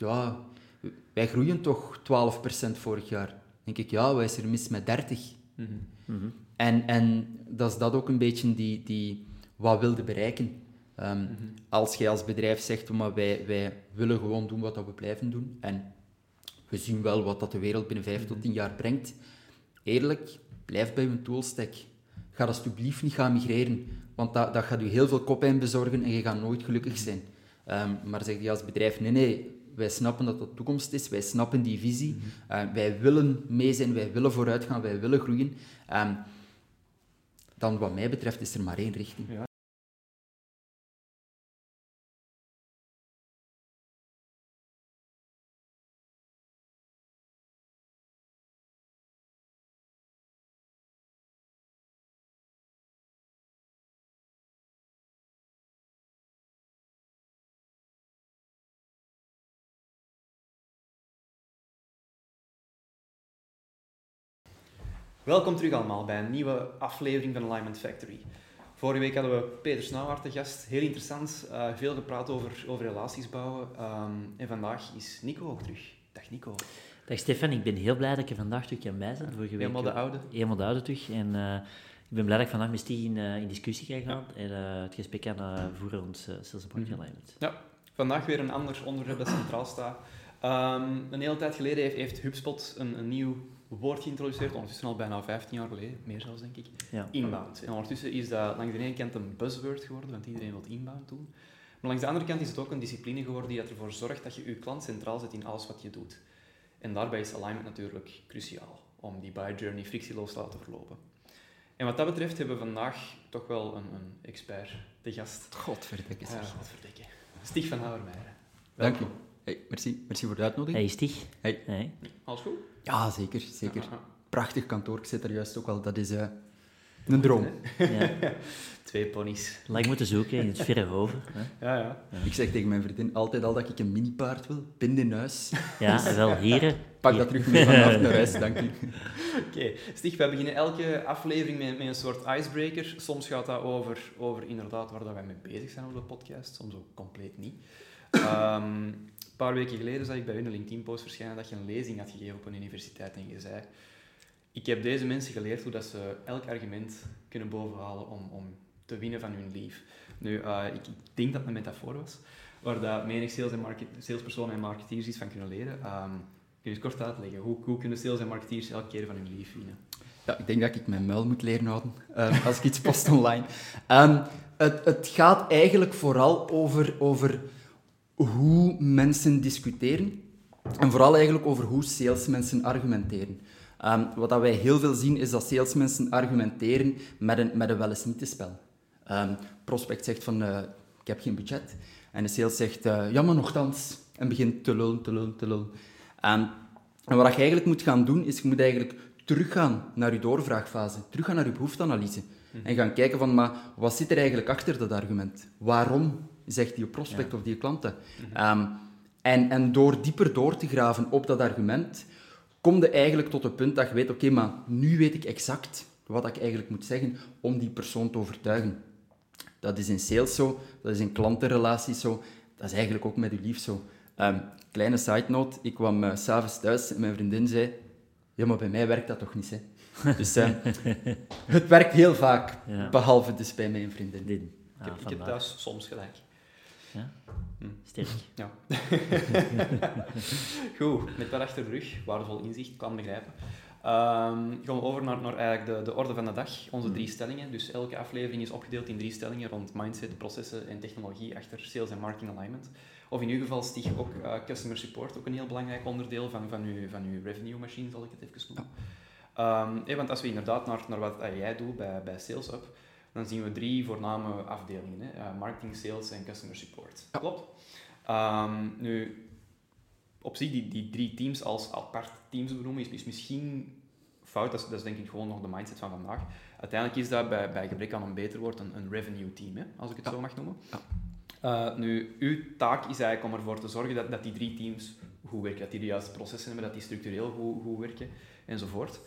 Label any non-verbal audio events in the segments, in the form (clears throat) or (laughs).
ja, wij groeien toch 12% vorig jaar. denk ik, ja, wat is er mis met 30? En, en dat is dat ook een beetje die, die wat wilde bereiken. Ehm, Als jij als bedrijf zegt, maar wij, wij willen gewoon doen wat dat we blijven doen, en we zien wel wat dat de wereld binnen 5 tot 10 jaar brengt, eerlijk, blijf bij je toolstack. Ga alsjeblieft niet gaan migreren, want dat, dat gaat je heel veel koppijn bezorgen en je gaat nooit gelukkig zijn. Ehm, maar zeg je als bedrijf, nee, nee, wij snappen dat dat toekomst is, wij snappen die visie, uh, wij willen mee zijn, wij willen vooruit gaan, wij willen groeien. Um, dan wat mij betreft is er maar één richting. Ja. Welkom terug allemaal bij een nieuwe aflevering van Alignment Factory. Vorige week hadden we Peter Snauwaard te gast. Heel interessant, uh, veel gepraat over, over relaties bouwen. Um, en vandaag is Nico ook terug. Dag Nico. Dag Stefan, ik ben heel blij dat ik er vandaag terug kan bij zijn. Vorige week, helemaal de oude? Helemaal de oude terug. En uh, ik ben blij dat ik vandaag met Steve in, uh, in discussie ga gaan ja. en het gesprek kan voeren rond Sales and Marketing Mhm. Alignment. Ja, vandaag weer een ander onderwerp dat centraal staat. Um, een hele tijd geleden heeft, heeft HubSpot een, een nieuw woord geïntroduceerd, ondertussen al bijna 15 jaar geleden, meer zelfs denk ik, ja. inbound. En ondertussen is dat langs de ene kant een buzzword geworden, want iedereen wil inbound doen. Maar langs de andere kant is het ook een discipline geworden die ervoor zorgt dat je je klant centraal zet in alles wat je doet. En daarbij is alignment natuurlijk cruciaal, om die buy journey frictieloos te laten verlopen. En wat dat betreft hebben we vandaag toch wel een, een expert te gast. Godverdikke Ja, godverdikke. Stig van Houwermeijer. Dank je. Hey, merci, merci voor de uitnodiging. Hey Stig. Hey. hey. Alles goed? Ja, zeker. zeker. Ja, ja. Prachtig kantoor. Ik zit er juist ook al. Dat is uh, een droom. Ja. (laughs) Twee ponies. Lang moeten zoeken in het verre hoven. Hè? Ja, ja. Ik zeg tegen mijn vriendin altijd al dat ik een mini-paard wil. Bind in huis. Ja, (laughs) wel, heren. Pak hier. dat terug mee vanaf naar huis, dank u. (laughs) Oké, okay. Stig, wij beginnen elke aflevering met, met, een soort icebreaker. Soms gaat dat over, over inderdaad waar dat wij mee bezig zijn op de podcast, soms ook compleet niet. Um, een paar weken geleden zag ik bij u een LinkedIn-post verschijnen dat je een lezing had gegeven op een universiteit en je zei ik heb deze mensen geleerd hoe dat ze elk argument kunnen bovenhalen om, om te winnen van hun lief. Nu, uh, ik, ik, denk dat het een metafoor was, waar dat menig sales en market, salespersonen en marketeers iets van kunnen leren. Um, kun je het kort uitleggen? Hoe, hoe kunnen sales en marketeers elke keer van hun lief winnen? Ja, ik denk dat ik mijn muil moet leren houden um, als ik iets post (laughs) online. Um, het, het gaat eigenlijk vooral over, over hoe mensen discussiëren en vooral eigenlijk over hoe salesmensen argumenteren. Um, wat dat wij heel veel zien is dat salesmensen argumenteren met een, met een wel eens niet spel. Um, prospect zegt van uh, ik heb geen budget en de sales zegt uh, ja maar nogthans en begint te lullen, te lullen, te lullen. Um, en wat je eigenlijk moet gaan doen is je moet eigenlijk teruggaan naar je doorvraagfase, teruggaan naar je behoefteanalyse mm. en gaan kijken van maar wat zit er eigenlijk achter dat argument? Waarom zegt die prospect ja. of die klant dat? Mm-hmm. en, en door dieper door te graven op dat argument kom je eigenlijk tot het punt dat je weet, oké, okay, maar nu weet ik exact wat ik eigenlijk moet zeggen om die persoon te overtuigen. Dat is in sales zo, dat is in klantenrelaties zo, dat is eigenlijk ook met je lief zo. Um, kleine side note, ik kwam uh, s'avonds thuis en mijn vriendin zei, ja, maar bij mij werkt dat toch niet, hè? (laughs) Dus uh, het werkt heel vaak, ja. behalve dus bij mijn vriendin. Din. Ah, ik, heb, ik heb thuis soms gelijk. Ja? Hm. Sterk. (laughs) Ja. (laughs) Goed, met dat achter de rug, waardevol inzicht, kan begrijpen. Um, gaan we over naar, naar eigenlijk de, de orde van de dag, onze drie stellingen. Dus elke aflevering is opgedeeld in drie stellingen rond mindset, processen en technologie achter sales en marketing alignment. Of in uw geval stieg ook uh, customer support, ook een heel belangrijk onderdeel van, van, uw, van uw revenue machine, zal ik het even noemen. Um, hey, want als we inderdaad naar, naar wat jij doet bij, bij Sales Up, dan zien we drie voorname afdelingen. Hè? Uh, marketing, sales en customer support. Ja. Klopt. Um, nu, op zich, die, die drie teams als apart teams benoemen, is, is misschien fout. Dat is, dat is denk ik gewoon nog de mindset van vandaag. Uiteindelijk is dat bij, bij gebrek aan een beter woord een, een revenue team, hè? als ik het ja. zo mag noemen. Ja. Uh, nu, uw taak is eigenlijk om ervoor te zorgen dat, dat die drie teams goed werken, dat die de juiste processen hebben, dat die structureel goed, goed werken, enzovoort.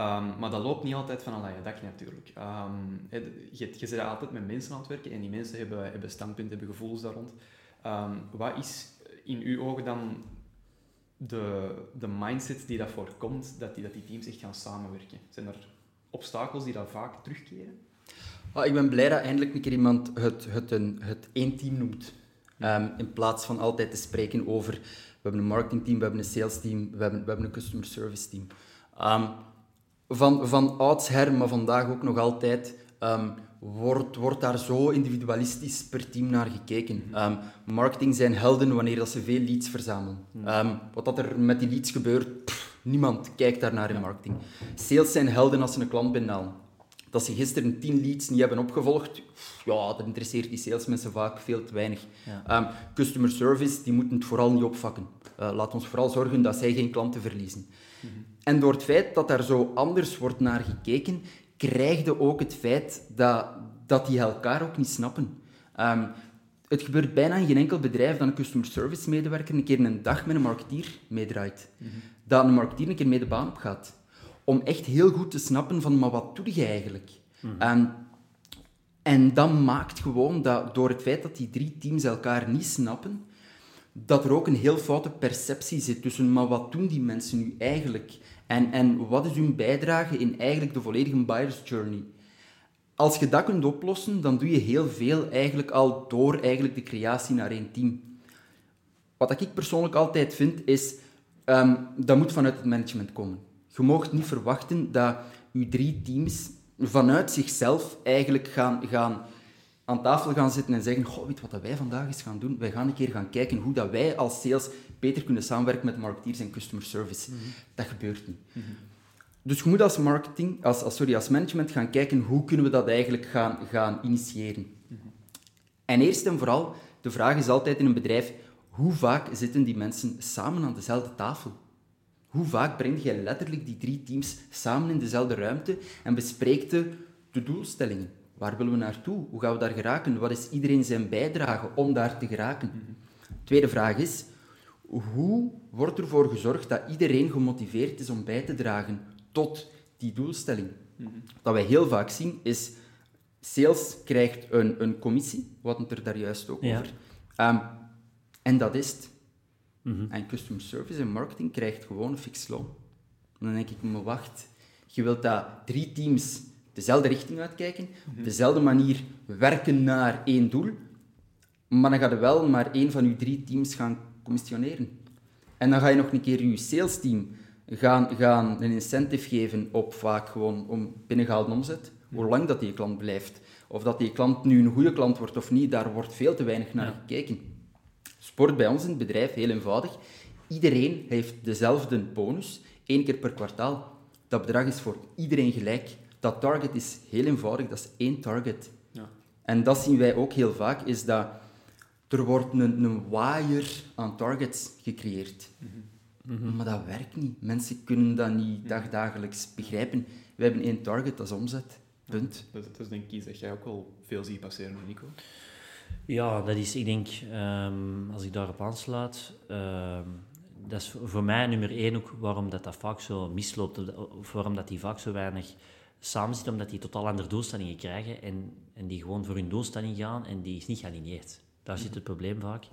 Um, maar dat loopt niet altijd van een dak natuurlijk. Um, je, je zit altijd met mensen aan het werken en die mensen hebben, standpunten, hebben gevoelens daar rond. Um, wat is in uw ogen dan de, de mindset die dat voorkomt, dat die, dat die teams echt gaan samenwerken? Zijn er obstakels die dat vaak terugkeren? Oh, ik ben blij dat eindelijk een keer iemand het, het, een, het één team noemt. Ehm, in plaats van altijd te spreken over we hebben een marketingteam, we hebben een salesteam, we hebben, we hebben een customer service team. Van, van oudsher, maar vandaag ook nog altijd, um, wordt, wordt daar zo individualistisch per team naar gekeken. Um, marketing zijn helden wanneer dat ze veel leads verzamelen. Um, wat dat er met die leads gebeurt, pff, niemand kijkt daar naar in marketing. Sales zijn helden als ze een klant binnenhalen. Dat ze gisteren 10 leads niet hebben opgevolgd, ja, dat interesseert die salesmensen vaak veel te weinig. Ja. customer service, die moeten het vooral niet opvakken. Uh, laat ons vooral zorgen dat zij geen klanten verliezen. Mm -hmm. En door het feit dat daar zo anders wordt naar gekeken, krijg je ook het feit dat, dat die elkaar ook niet snappen. Um, het gebeurt bijna in geen enkel bedrijf dat een customer service medewerker een keer een dag met een marketeer meedraait. Mm -hmm. Dat een marketeer een keer mee de baan op gaat. Om echt heel goed te snappen van, maar wat doe je eigenlijk? Mm -hmm. um, en dat maakt gewoon dat door het feit dat die drie teams elkaar niet snappen, dat er ook een heel foute perceptie zit tussen, maar wat doen die mensen nu eigenlijk? En, en wat is hun bijdrage in eigenlijk de volledige buyer's journey? Als je dat kunt oplossen, dan doe je heel veel eigenlijk al door eigenlijk de creatie naar één team. Wat ik persoonlijk altijd vind, is um, dat moet vanuit het management komen. Je mag niet verwachten dat je drie teams vanuit zichzelf eigenlijk gaan, gaan aan tafel gaan zitten en zeggen, goh, weet wat wij vandaag eens gaan doen? Wij gaan een keer gaan kijken hoe dat wij als sales beter kunnen samenwerken met marketeers en customer service. Mm -hmm. Dat gebeurt niet. Mm -hmm. Dus je moet als marketing, als, als, sorry, als management gaan kijken hoe kunnen we dat eigenlijk gaan, gaan initiëren. Mm -hmm. En eerst en vooral, de vraag is altijd in een bedrijf, hoe vaak zitten die mensen samen aan dezelfde tafel? Hoe vaak breng je letterlijk die drie teams samen in dezelfde ruimte en bespreekt de, de doelstellingen? Waar willen we naartoe? Hoe gaan we daar geraken? Wat is iedereen zijn bijdrage om daar te geraken? Mm -hmm. Tweede vraag is, hoe wordt ervoor gezorgd dat iedereen gemotiveerd is om bij te dragen tot die doelstelling? Mm -hmm. Wat wij heel vaak zien is, sales krijgt een, een commissie, we hadden het er daar juist ook ja. over, um, en dat is het. Mm -hmm. En customer service en marketing krijgt gewoon een fix loon. En dan denk ik, maar wacht, je wilt dat drie teams dezelfde richting uitkijken, op dezelfde manier werken naar één doel, maar dan ga je wel maar één van je drie teams gaan commissioneren. En dan ga je nog een keer je sales team gaan, gaan een incentive geven op vaak gewoon om binnengehaalde omzet, hoe lang dat die klant blijft. Of dat die klant nu een goede klant wordt of niet, daar wordt veel te weinig naar ja. gekeken. Sport bij ons in het bedrijf, heel eenvoudig. Iedereen heeft dezelfde bonus, één keer per kwartaal. Dat bedrag is voor iedereen gelijk. Dat target is heel eenvoudig, dat is één target. Ja. En dat zien wij ook heel vaak, is dat er wordt een, een waaier aan targets gecreëerd. Mm -hmm. Maar dat werkt niet. Mensen kunnen dat niet dagdagelijks begrijpen. We hebben één target, dat is omzet. Punt. Ja, dat, is denk ik iets dat jij ook wel veel ziet passeren, Nico. Ja, dat is, ik denk, um, als ik daarop aansluit, um, dat is voor mij nummer één ook waarom dat, dat vaak zo misloopt, of waarom dat die vaak zo weinig samen zitten, omdat die totaal andere doelstellingen krijgen en, en die gewoon voor hun doelstelling gaan en die is niet gealineerd. Daar zit het probleem vaak.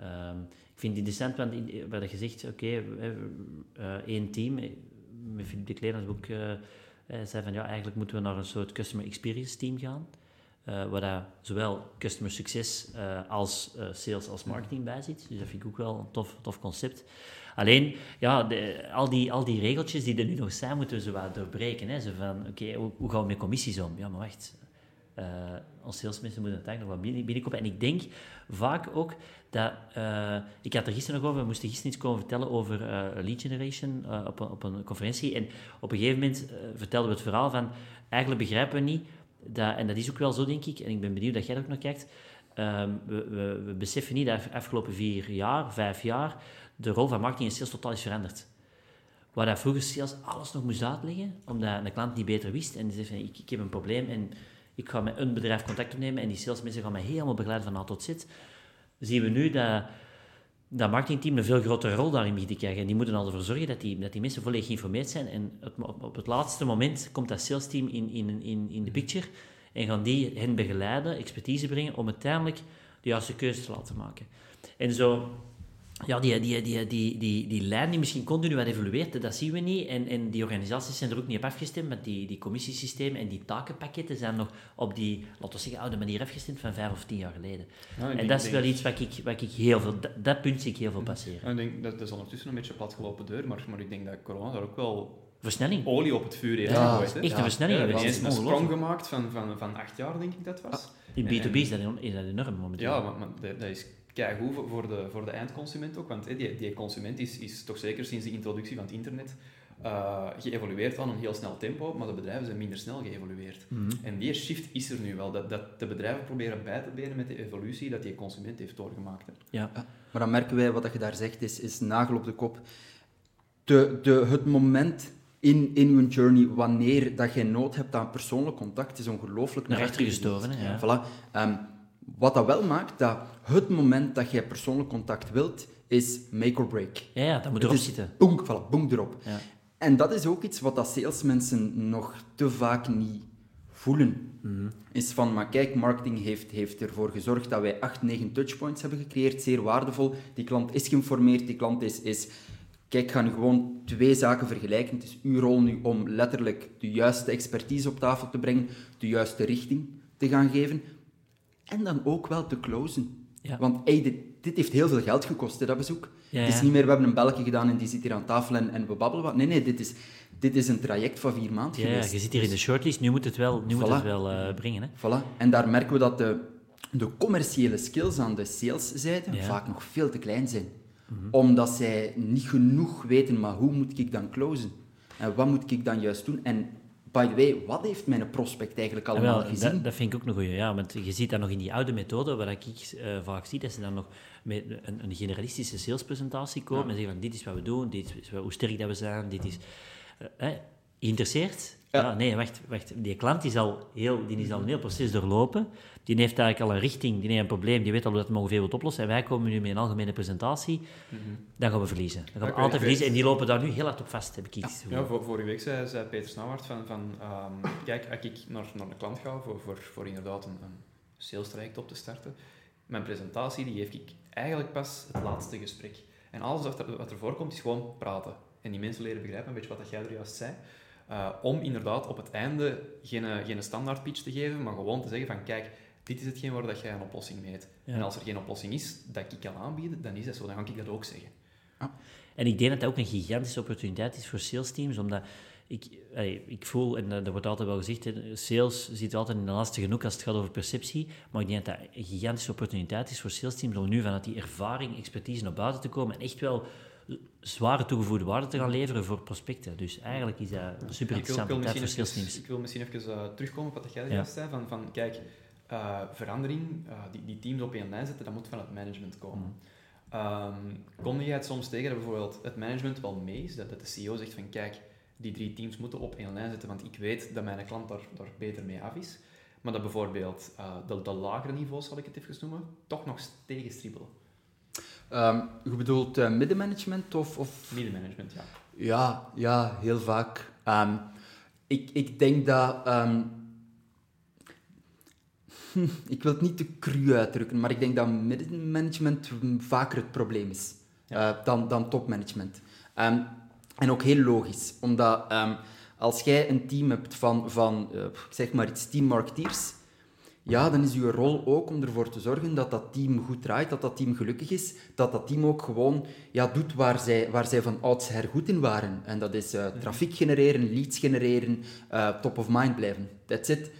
Um, ik vind het interessant, want hadden gezegd, oké, uh, één team, met Philippe de Klein ook uh, zei van, ja, eigenlijk moeten we naar een soort customer experience team gaan, uh, waar zowel customer succes als sales als marketing bij zit. Dus dat vind ik ook wel een tof, tof concept. Alleen, ja, al, die, al die regeltjes die er nu nog zijn, moeten we zo wat doorbreken. Hè. Zo van, oké, hoe, gaan we met commissies om? Ja, maar wacht, uh, als salesmensen moeten het nog wat binnen, binnenkomen. En ik denk vaak ook dat... Uh, ik had er gisteren nog over, we moesten gisteren iets komen vertellen over uh, lead generation op, een, op een conferentie. En op een gegeven moment vertelden we het verhaal van... Eigenlijk begrijpen we niet, dat, en dat is ook wel zo, denk ik, en ik ben benieuwd dat jij er ook naar kijkt... Um, we, we, we, beseffen niet dat de afgelopen vier jaar, vijf jaar, de rol van marketing en sales totaal is veranderd. Waar dat vroeger sales alles nog moest uitleggen, omdat de klant niet beter wist. En die zei van, ik, ik heb een probleem en ik ga met een bedrijf contact opnemen en die salesmensen gaan mij helemaal begeleiden van A tot Z. Zien we nu dat dat marketingteam een veel grotere rol daarin begint te krijgen. En die moeten ervoor zorgen dat die, dat die mensen volledig geïnformeerd zijn. En op, het laatste moment komt dat salesteam in, in, in, in de picture en gaan die hen begeleiden, expertise brengen, om uiteindelijk de juiste keuze te laten maken. En zo ja, die, die, die, die, die, die lijn die misschien continu wat evolueert, dat zien we niet. En, en die organisaties zijn er ook niet op afgestemd, met die, die commissiesystemen en die takenpakketten zijn nog op die, laten we zeggen, oude manier afgestemd van vijf of tien jaar geleden. Ja, en denk- dat is wel iets wat ik, wat ik heel veel, dat, dat punt zie ik heel veel passeren. Ja, ik denk dat, dat is ondertussen een beetje een platgelopen deur, maar, maar ik denk dat corona daar ook wel Versnelling. olie op het vuur heeft Ja, gegooid. hè. Echt Ja. een versnelling Ja, geweest. een sprong gemaakt van, van, van acht jaar, denk ik dat was. In En- B2B is dat, enorm- is dat enorm momenteel. Ja, maar, maar dat, dat is keigoed voor- voor de, voor de eindconsument ook, want hè, die, die consument is, is toch zeker sinds de introductie van het internet eh, geëvolueerd aan een heel snel tempo, maar de bedrijven zijn minder snel geëvolueerd. Mhm. En die shift is er nu wel, dat, dat de bedrijven proberen bij te benen met de evolutie dat die consument heeft doorgemaakt. Hè. Ja. Maar dan merken wij, wat je daar zegt, is, is nagel op de kop. De, de, het moment in, in je journey, wanneer dat je nood hebt aan persoonlijk contact, is ongelooflijk Naar achteren gestoven, hè, ja. Voilà. Ehm, wat dat wel maakt, dat het moment dat jij persoonlijk contact wilt, is make or break. Ja, ja, dat moet erop zitten. Boom, voilà, boom erop. Ja. En dat is ook iets wat dat salesmensen nog te vaak niet voelen. Mhm. Is van, maar kijk, marketing heeft, heeft ervoor gezorgd dat wij 8, 9 touchpoints hebben gecreëerd. Zeer waardevol. Die klant is geïnformeerd, die klant is... is kijk, ik ga nu gewoon twee zaken vergelijken. Het is uw rol nu om letterlijk de juiste expertise op tafel te brengen, de juiste richting te gaan geven. En dan ook wel te closen. Ja. Want hey, dit, dit heeft heel veel geld gekost, hè, dat bezoek. Ja, Het is niet meer, we hebben een belletje gedaan en die zit hier aan tafel en, en we babbelen wat. Nee, nee, dit is, dit is een traject van vier maanden Ja, ja, geweest. je zit hier in de shortlist, nu moet het wel, nu moet het wel eh, brengen. Hè. Voilà. En daar merken we dat de, de commerciële skills aan de saleszijde vaak nog veel te klein zijn. Omdat zij niet genoeg weten, maar hoe moet ik dan closen? En wat moet ik dan juist doen? En by the way, wat heeft mijn prospect eigenlijk Ah, allemaal wel, gezien? dat, dat vind ik ook een goeie, ja. Want je ziet dat nog in die oude methode, waar ik eh, vaak zie, dat ze dan nog met een, een generalistische salespresentatie komen en zeggen van dit is wat we doen, dit is hoe sterk dat we zijn, dit is... eh, hè, geïnteresseerd? Ja. Ja. nee, wacht, wacht. Die klant is al heel, die is al een heel proces doorlopen. Die heeft eigenlijk al een richting, die heeft een probleem, die weet al hoe dat hem ongeveer wil oplossen. En wij komen nu met een algemene presentatie, dan gaan we verliezen. Dan gaan we Ja, altijd verliezen. En die lopen daar nu heel hard op vast, heb ik iets Ja, vor- vorige week zei, zei Peter Snauwaard van, van ehm, kijk, als ik naar, naar een klant ga voor, voor, voor inderdaad een, een sales traject op te starten, mijn presentatie die geef ik eigenlijk pas het laatste gesprek. En alles wat er, wat er voorkomt is gewoon praten. En die mensen leren begrijpen, een beetje wat dat jij er juist zei, eh, om inderdaad op het einde geen, geen standaard pitch te geven, maar gewoon te zeggen van kijk, dit is hetgeen waar dat jij een oplossing mee hebt. Ja. En als er geen oplossing is dat ik kan aanbieden, dan is dat zo, dan ga ik dat ook zeggen. En ik denk dat dat ook een gigantische opportuniteit is voor sales teams, omdat ik, ik voel, en dat wordt altijd wel gezegd, sales zit altijd in de lastige hoek als het gaat over perceptie, maar ik denk dat dat een gigantische opportuniteit is voor sales teams om nu vanuit die ervaring, expertise naar buiten te komen en echt wel zware toegevoegde waarde te gaan leveren voor prospecten. Dus eigenlijk is dat een super Ik wil, ik interessante wil tijd voor sales teams. ik wil misschien even eh, terugkomen op wat jij Ja. juist zei. Van, van, kijk, eh, verandering, eh, die, die teams op één lijn zetten, dat moet van het management komen. Mm. Ehm, kom jij het soms tegen dat bijvoorbeeld het management wel mee is? Dat, dat de CEO zegt van, kijk, die drie teams moeten op één lijn zetten, want ik weet dat mijn klant daar, daar beter mee af is. Maar dat bijvoorbeeld eh, de, de lagere niveaus, zal ik het even noemen, toch nog tegenstribbelen. Ehm, je bedoelt middenmanagement of... of... Middenmanagement, ja. Ja, ja, heel vaak. Ehm, ik, ik denk dat... (laughs) ik wil het niet te cru uitdrukken, maar ik denk dat middenmanagement vaker het probleem is Ja. eh, dan, dan topmanagement. Ehm, en ook heel logisch, omdat ehm, als jij een team hebt van, van eh, ik zeg maar iets, tien marketeers, ja, dan is uw rol ook om ervoor te zorgen dat dat team goed draait, dat dat team gelukkig is, dat dat team ook gewoon ja, doet waar zij, waar zij van oudsher goed in waren. En dat is eh, trafiek genereren, leads genereren, top of mind blijven. That's it.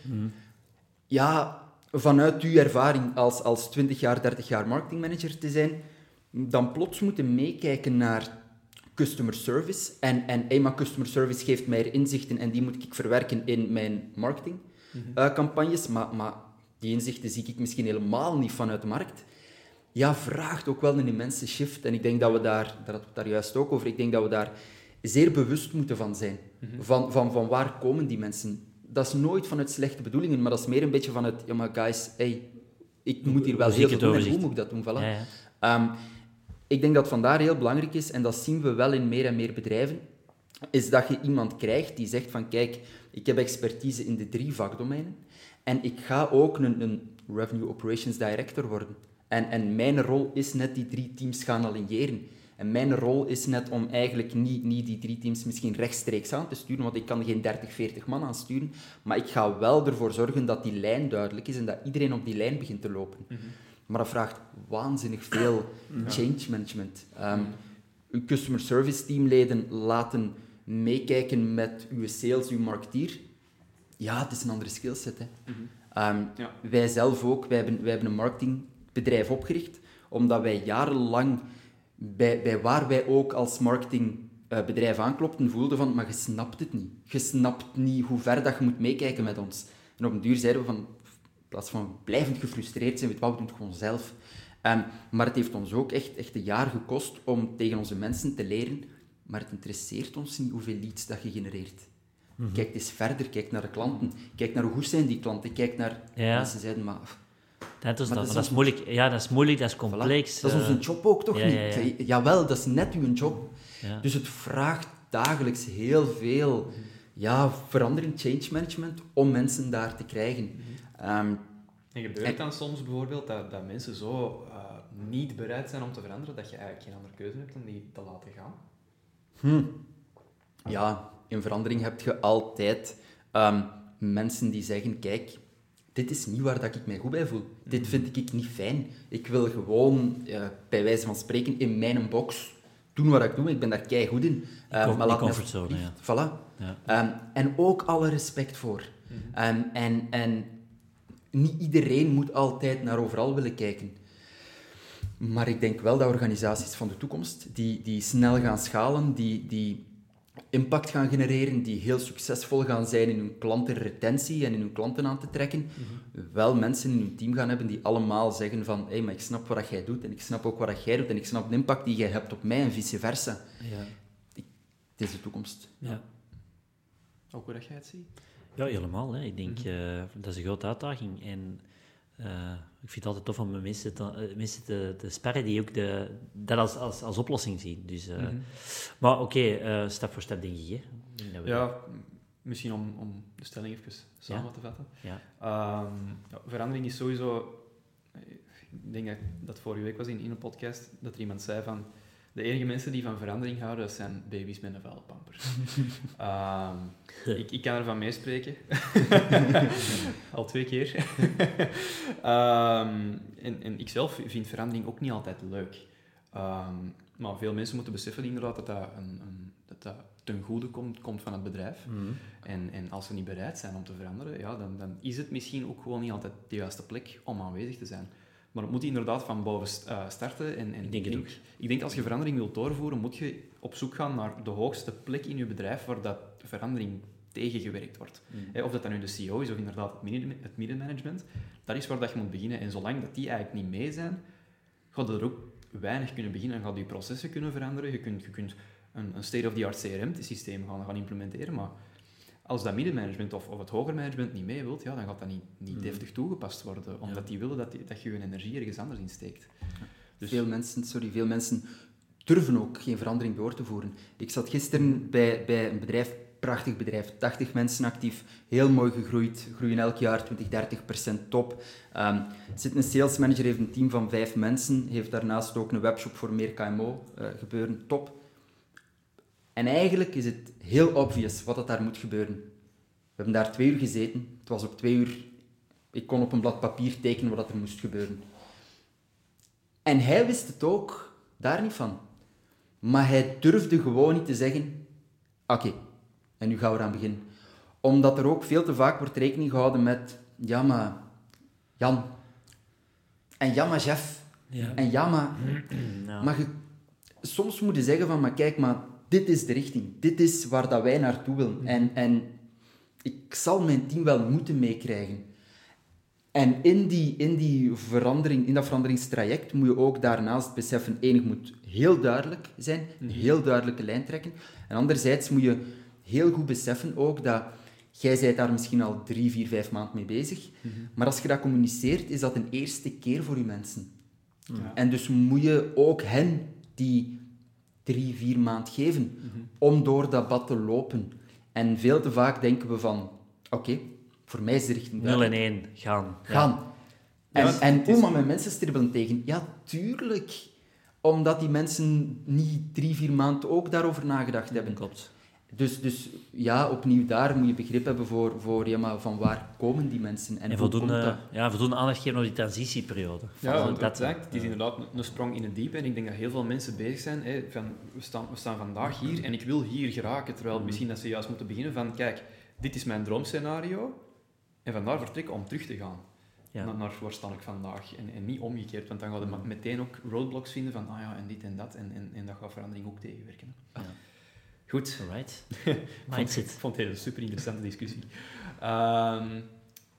Ja, vanuit uw ervaring als, als 20 jaar, 30 jaar marketingmanager te zijn, dan plots moeten meekijken naar customer service. En, en hey, customer service geeft mij inzichten en die moet ik verwerken in mijn marketingcampagnes. maar, maar die inzichten zie ik misschien helemaal niet vanuit de markt. Ja, vraagt ook wel een immense shift. En ik denk dat we daar, daar hadden we het daar juist ook over, ik denk dat we daar zeer bewust moeten van zijn. van, van, van waar komen die mensen? Dat is nooit vanuit slechte bedoelingen, maar dat is meer een beetje vanuit, ja maar guys, hey, ik moet hier wel heel veel doen en hoe moet ik dat doen? Voilà. Ja, ja. Ehm, ik denk dat vandaar heel belangrijk is, en dat zien we wel in meer en meer bedrijven, is dat je iemand krijgt die zegt van kijk, ik heb expertise in de drie vakdomeinen en ik ga ook een, een Revenue Operations Director worden. En, en mijn rol is net die drie teams gaan aligneren. En mijn rol is net om eigenlijk niet, niet die drie teams misschien rechtstreeks aan te sturen, want ik kan geen 30, 40 man aansturen, maar ik ga wel ervoor zorgen dat die lijn duidelijk is en dat iedereen op die lijn begint te lopen. Maar dat vraagt waanzinnig veel change management. Um, uw customer service teamleden laten meekijken met uw sales, uw marketeer. Ja, het is een andere skillset. Hè. Ehm, Ja. Wij zelf ook, wij hebben, wij hebben een marketingbedrijf opgericht, omdat wij jarenlang bij, bij waar wij ook als marketingbedrijf aanklopten, voelden van, maar je snapt het niet. Je snapt niet hoe ver dat je moet meekijken met ons. En op een duur zeiden we van, in plaats van blijvend gefrustreerd zijn, weet wat, we doen het gewoon zelf. Ehm, maar het heeft ons ook echt, echt een jaar gekost om tegen onze mensen te leren, maar het interesseert ons niet hoeveel leads dat je genereert. Kijk eens verder, kijk naar de klanten, kijk naar hoe goed zijn die klanten, kijk naar... Ja. Mensen zeiden, maar... Dat is, dat, dat is dat is ons- moeilijk. Ja, dat is moeilijk, dat is Voilà. complex. Dat is eh, onze job ook toch ja, niet? ja, Jawel, dat is net uw job. ja. Dus het vraagt dagelijks heel veel ja, verandering, change management, om mensen daar te krijgen. Ehm, En gebeurt het dan soms bijvoorbeeld dat, dat mensen zo eh, niet bereid zijn om te veranderen, dat je eigenlijk geen andere keuze hebt dan die te laten gaan? ja, in verandering heb je altijd ehm, mensen die zeggen, kijk, dit is niet waar dat ik mij goed bij voel. Dit vind ik niet fijn. Ik wil gewoon, bij wijze van spreken, in mijn box doen wat ik doe. Ik ben daar kei goed in. Ehm, com- maar laat comfortzone, alsjeblieft- Voilà. Ja. Ehm, en ook alle respect voor. Ehm, en, en niet iedereen moet altijd naar overal willen kijken. Maar ik denk wel dat organisaties van de toekomst, die, die snel gaan schalen, die, die impact gaan genereren, die heel succesvol gaan zijn in hun klantenretentie en in hun klanten aan te trekken, wel mensen in hun team gaan hebben die allemaal zeggen van hé, maar ik snap wat jij doet en ik snap ook wat jij doet en ik snap de impact die jij hebt op mij en vice versa. Ja. Het is de toekomst. Ja. Ook hoe dat jij het ziet? Ja, helemaal. Hè. Ik denk, eh, dat is een grote uitdaging. En eh, ik vind het altijd tof om met mensen te, eh, mensen te, te sparren die ook de, dat als, als, als oplossing zien. Dus, eh, Maar oké, eh, stap voor stap denk ik. Hè. Dat Ja, misschien om, om de stelling even samen Ja. te vatten. Ja. Ehm, ja, verandering is sowieso... Ik denk dat dat vorige week was in, in een podcast, dat er iemand zei van... De enige mensen die van verandering houden, dat zijn baby's met een vuilpamper. (laughs) Ehm ik, ik kan ervan meespreken. (laughs) Al twee keer. (laughs) Ehm, en, en ik zelf vind verandering ook niet altijd leuk. Ehm, maar veel mensen moeten beseffen inderdaad dat dat, een, een, dat, dat ten goede komt, komt van het bedrijf. Mhm. En, en als ze niet bereid zijn om te veranderen, ja, dan, dan is het misschien ook gewoon niet altijd de juiste plek om aanwezig te zijn. Maar het moet inderdaad van boven eh, starten. En, en Ik denk het ook. ik denk als je verandering wilt doorvoeren, moet je op zoek gaan naar de hoogste plek in je bedrijf waar dat verandering tegengewerkt wordt. Mm. Of dat dan nu de CEO is of inderdaad het, midden, het middenmanagement, dat is waar dat je moet beginnen. En zolang dat die eigenlijk niet mee zijn, gaat er ook weinig kunnen beginnen en gaat je processen kunnen veranderen. Je kunt, je kunt een, een state-of-the-art CRM-systeem gaan, gaan implementeren, maar als dat middenmanagement of, of het hoger management niet mee wilt, ja, dan gaat dat niet, niet deftig toegepast worden, omdat die willen dat, die- dat je je energie ergens anders insteekt. Dus, Veel mensen, sorry, veel mensen durven ook geen verandering door te voeren. Ik zat gisteren bij, bij een bedrijf, prachtig bedrijf, 80 mensen actief, heel mooi gegroeid, groeien elk jaar 20, 30 procent top. Er zit een sales manager, heeft een team van vijf mensen, heeft daarnaast ook een webshop voor meer KMO eh, gebeuren, top. En eigenlijk is het heel obvious wat dat daar moet gebeuren. We hebben daar twee uur gezeten, het was ook twee uur, ik kon op een blad papier tekenen wat dat er moest gebeuren. En hij wist het ook daar niet van. Maar hij durfde gewoon niet te zeggen: Oké, en nu gaan we eraan beginnen. Omdat er ook veel te vaak wordt rekening gehouden met: Ja, maar Jan. En ja, maar Jeff. Ja. En ja, maar. Nou, Maar je, soms moet je zeggen: van, Maar kijk, maar dit is de richting. Dit is waar dat wij naartoe willen. En, en ik zal mijn team wel moeten meekrijgen. En in, die, in, die verandering, in dat veranderingstraject moet je ook daarnaast beseffen, één, je moet heel duidelijk zijn, een heel duidelijke lijn trekken. En anderzijds moet je heel goed beseffen ook dat jij bent daar misschien al drie, vier, vijf maanden mee bezig. Maar als je dat communiceert, is dat een eerste keer voor je mensen. Ja. En dus moet je ook hen die drie, vier maanden geven om door dat bad te lopen. En veel te vaak denken we van, oké, voor mij is de richting 0 en duidelijk. 1, gaan. Ja. Gaan. En, Ja, en is- maar met mensen stribbelen tegen? Ja, tuurlijk. Omdat die mensen niet drie, vier maanden ook daarover nagedacht hebben. Klopt. Dus, dus ja, opnieuw daar moet je begrip hebben voor, voor ja, maar van waar komen die mensen en, En hoe voldoende, komt dat? ja, voldoende aandacht geven aan die transitieperiode. Ja, dat, exact. Het is inderdaad een- een sprong in het diepe. En ik denk dat heel veel mensen bezig zijn hè, van, we staan, we staan vandaag hier en ik wil hier geraken. Terwijl misschien dat ze juist moeten beginnen van, kijk, dit is mijn droomscenario. En vandaar vertrekken om terug te gaan. Ja. Naar, naar waar sta ik vandaag. En, en niet omgekeerd, want dan gaan we ma- meteen ook roadblocks vinden van, ah ja, en dit en dat. En, en, en dat gaat verandering ook tegenwerken. Ja. Goed. Alright. (laughs) Ik vond, ik Mindset. vond het een super interessante discussie. Ehm,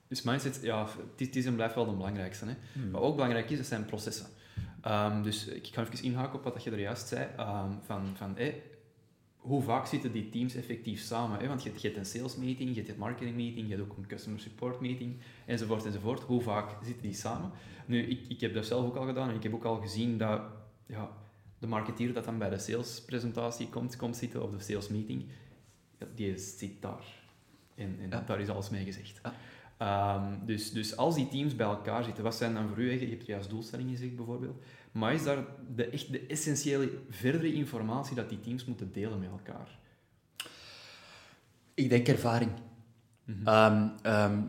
dus mindset, ja, het is, en blijft wel de belangrijkste. Hè. Hmm. Wat ook belangrijk is, dat zijn processen. Ehm, dus ik ga even inhaken op wat je er juist zei. ehm, van, van, hoe vaak zitten die teams effectief samen? Hè? Want je, hebt- je hebt een sales meeting, je hebt een marketing meeting, je hebt ook een customer support meeting, enzovoort, enzovoort. Hoe vaak zitten die samen? Nu, ik, ik heb dat zelf ook al gedaan en ik heb ook al gezien dat ja, de marketeer dat dan bij de salespresentatie komt, komt zitten, of de sales meeting, die zit daar. En, en Ja. daar is alles mee gezegd. Ja. Ehm, dus, dus als die teams bij elkaar zitten, wat zijn dan voor u, je hebt juist doelstellingen gezegd bijvoorbeeld, maar is daar de, echt de essentiële verdere informatie dat die teams moeten delen met elkaar? Ik denk ervaring. Mhm. Ehm, ehm,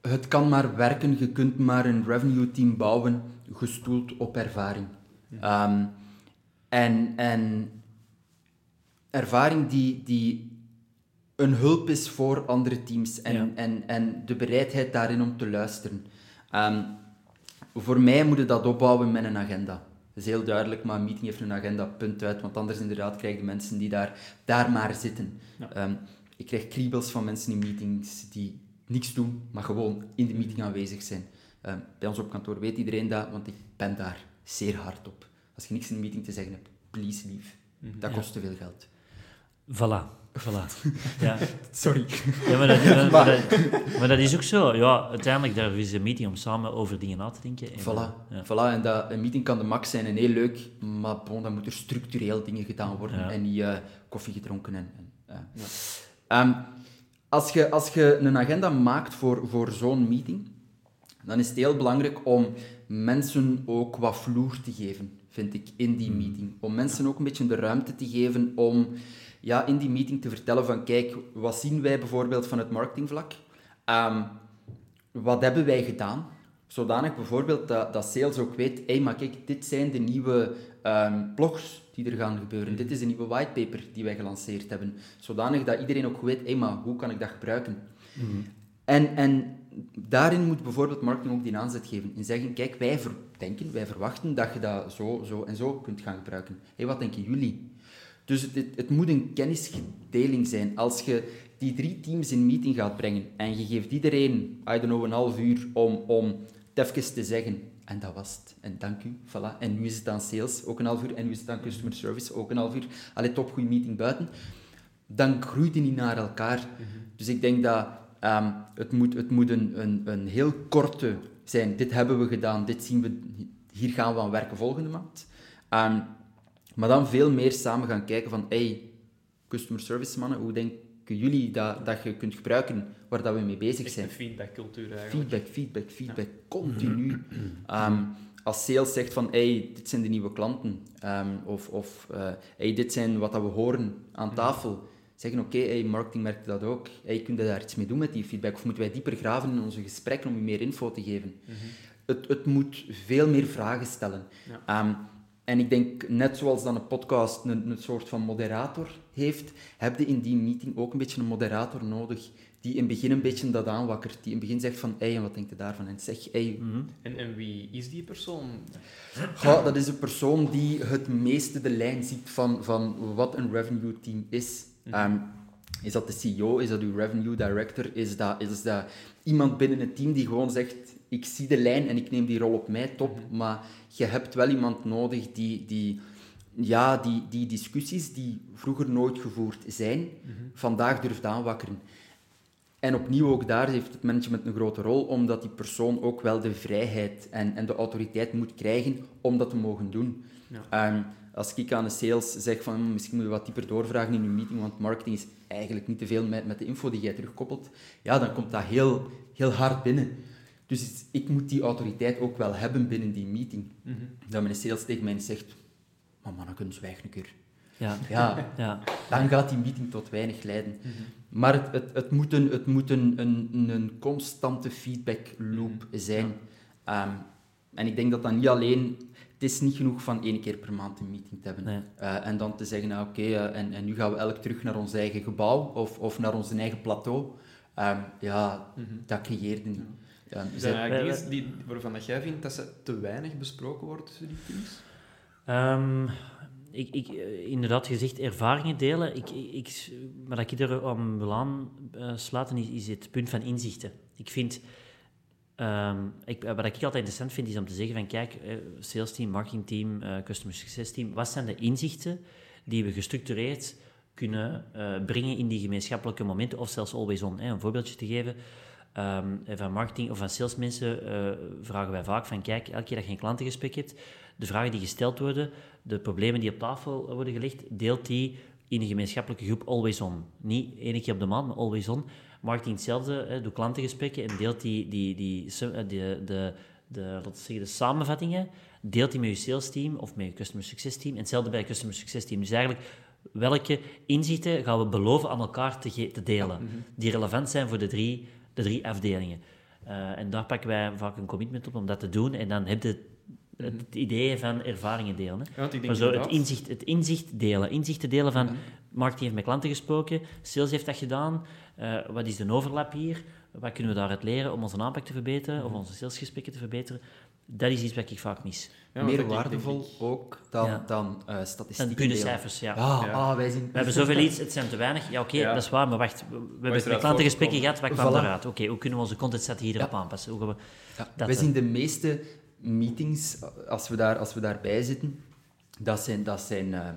het kan maar werken, je kunt maar een revenue team bouwen gestoeld op ervaring. Ehm, en, en ervaring die, die een hulp is voor andere teams en, Ja. en, en de bereidheid daarin om te luisteren. Ehm, voor mij moet je dat opbouwen met een agenda. Dat is heel duidelijk, maar een meeting heeft een agenda, punt uit. Want anders inderdaad krijg je mensen die daar, daar maar zitten. Ja. Ehm, ik krijg kriebels van mensen in meetings die niks doen, maar gewoon in de meeting aanwezig zijn. Ehm, bij ons op kantoor weet iedereen dat, want ik ben daar zeer hard op. Als je niks in de meeting te zeggen hebt, please lief. Dat Ja. kost te veel geld. Voilà. Voilà. (laughs) Ja. Sorry. Ja, maar dat, maar, maar (laughs) dat, maar dat is ook zo. Ja, uiteindelijk daar is een meeting om samen over dingen na te denken. En, Voilà. Ja. voilà. En dat, een meeting kan de max zijn en heel leuk, maar bon, dan moet er structureel dingen gedaan worden Ja. en niet eh, koffie gedronken. En, en, eh. Ja. Ehm, als, je, als je een agenda maakt voor, voor zo'n meeting, dan is het heel belangrijk om mensen ook wat vloer te geven, vind ik, in die meeting. Om mensen ook een beetje de ruimte te geven om ja, in die meeting te vertellen van, kijk, wat zien wij bijvoorbeeld van het marketingvlak? Ehm, wat hebben wij gedaan? Zodanig bijvoorbeeld dat, dat sales ook weet, hé, maar kijk, dit zijn de nieuwe ehm, blogs die er gaan gebeuren. Dit is een nieuwe whitepaper die wij gelanceerd hebben. Zodanig dat iedereen ook weet, hé, maar hoe kan ik dat gebruiken? En, en daarin moet bijvoorbeeld marketing ook die aanzet geven. En zeggen, kijk, wij denken, wij verwachten dat je dat zo, zo en zo kunt gaan gebruiken. Hé, wat denken jullie? Dus het, het, het moet een kennisgedeling zijn. Als je die drie teams in meeting gaat brengen en je geeft iedereen, I don't know, een half uur om, om het even te zeggen. En dat was het. En dank u. Voilà. En nu is het aan sales, ook een half uur. En nu is het aan customer service, ook een half uur. Allee, top, goede meeting buiten. Dan groeit die niet naar elkaar. Dus ik denk dat ehm, het moet, het moet een, een, een heel korte zijn. Dit hebben we gedaan, dit zien we, hier gaan we aan werken volgende maand. Ehm, maar dan veel meer samen gaan kijken van, hey, customer service mannen, hoe denken jullie dat, dat je kunt gebruiken waar dat we mee bezig Echt zijn? feedbackcultuur eigenlijk. Feedback, feedback, feedback, continu. Ehm, als sales zegt van, hey, dit zijn de nieuwe klanten, ehm, of, of eh, hey, dit zijn wat dat we horen aan tafel, zeggen, oké, hey, marketing merkt dat ook, hey, kun je daar iets mee doen met die feedback, of moeten wij dieper graven in onze gesprekken om je meer info te geven? het, het moet veel meer vragen stellen. Ja. Ehm, en ik denk, net zoals dan een podcast een, een soort van moderator heeft, heb je in die meeting ook een beetje een moderator nodig die in het begin een beetje dat aanwakkert. Die in het begin zegt van, hey, en wat denkt je daarvan? En zeg, hey, Mhm. En, en wie is die persoon? Dat is een persoon die het meeste de lijn ziet van, van wat een revenue team is. Mhm. Ehm, is dat de CEO? Is dat uw revenue director? Is dat, is dat iemand binnen het team die gewoon zegt, ik zie de lijn en ik neem die rol op mij, top. Mhm. Maar je hebt wel iemand nodig die, die, ja, die, die discussies die vroeger nooit gevoerd zijn, Mhm. vandaag durft aanwakkeren. En opnieuw, ook daar heeft het management een grote rol, omdat die persoon ook wel de vrijheid en, en de autoriteit moet krijgen om dat te mogen doen. Ja. Ehm, als ik aan de sales zeg van "Hmm, misschien moet je wat dieper doorvragen in je meeting, want marketing is eigenlijk niet te veel met, met de info die jij terugkoppelt, ja, dan komt dat heel, heel hard binnen. Dus ik moet die autoriteit ook wel hebben binnen die meeting. Mhm. Dat mijn sales tegen mij zegt, maar manneken, zwijg een keer. Ja. Ja, (laughs) Ja. dan gaat die meeting tot weinig leiden. Mhm. Maar het, het, het moet, een, het moet een, een, een constante feedback loop Mhm. zijn. Ehm, en ik denk dat dat niet alleen... Het is niet genoeg van één keer per maand een meeting te hebben. Nee. Eh, en dan te zeggen, ah, oké, eh, en, en nu gaan we elk terug naar ons eigen gebouw of, of naar ons eigen plateau. Ehm, ja, Mhm. dat creëerde niet. Ehm, Zijn zij- er eigenlijk dingen die, waarvan dat jij vindt dat ze te weinig besproken worden tussen die teams? Ehm, ik, ik, eh, inderdaad, gezegd ervaringen delen. Ik, ik, ik, wat ik er aan wil aansluiten is, is het punt van inzichten. Ik vind, ehm, ik, wat ik altijd interessant vind, is om te zeggen van kijk, eh, sales team, marketing team, eh, customer success team, wat zijn de inzichten die we gestructureerd kunnen eh, brengen in die gemeenschappelijke momenten, of zelfs always on. Hè. Een voorbeeldje te geven, ehm, van marketing of van salesmensen eh, vragen wij vaak van kijk, elke keer dat je een klantengesprek hebt, de vragen die gesteld worden, de problemen die op tafel worden gelegd, deelt die in een gemeenschappelijke groep always on. Niet één keer op de maand, maar always on. Marketing hetzelfde, hè, doe klantengesprekken en deelt die, die, die, eh, de, de, de, laten zeggen, de samenvattingen, deelt die met je sales team of met je customer success team. En hetzelfde bij je customer success team. Dus eigenlijk, welke inzichten gaan we beloven aan elkaar te, te delen, die relevant zijn voor de drie, de drie afdelingen. Eh, en daar pakken wij vaak een commitment op om dat te doen. En dan heb je het, het idee van ervaringen delen. Hè. Ja, want ik denk Maar zo het inzicht, het inzicht delen. Inzichten delen van, marketing heeft met klanten gesproken, sales heeft dat gedaan, eh, wat is de overlap hier, wat kunnen we daaruit leren om onze aanpak te verbeteren, of onze salesgesprekken te verbeteren. Dat is iets wat ik vaak mis. Ja, meer waardevol denk ik- ook dan, Ja. dan eh En statistieken pure delen. cijfers, ja. Ja, Ja. ah, wij zien... We hebben zoveel iets, het zijn te weinig. Ja, oké, Ja. dat is waar, maar wacht. We, we hebben met klantengesprekken voortgekomen? gehad, wat kwam Voilà. eruit? Oké, hoe kunnen we onze contentstrategie erop aanpassen? Hoe gaan we... Ja, Dat, wij eh. zien de meeste meetings, als we, daar, als we daarbij zitten, dat zijn, dat zijn eh,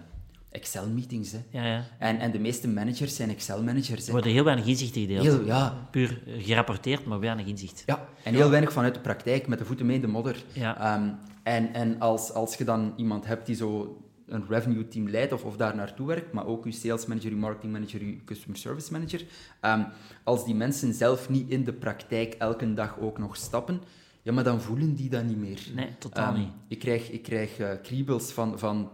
Excel-meetings. Hè. Ja, ja. En, en de meeste managers zijn Excel-managers. Er worden heel weinig inzichten gedeeld. Heel, ja, Puur gerapporteerd, maar weinig inzicht. ja, en heel weinig vanuit de praktijk, met de voeten mee in de modder. Ja. Ehm, en en als, als je dan iemand hebt die zo een revenue team leidt of, of daar naartoe werkt, maar ook je sales manager, je marketing manager, je customer service manager, ehm, als die mensen zelf niet in de praktijk elke dag ook nog stappen, ja, maar dan voelen die dat niet meer. Nee, totaal Ehm, niet. Ik krijg, ik krijg eh, kriebels van, van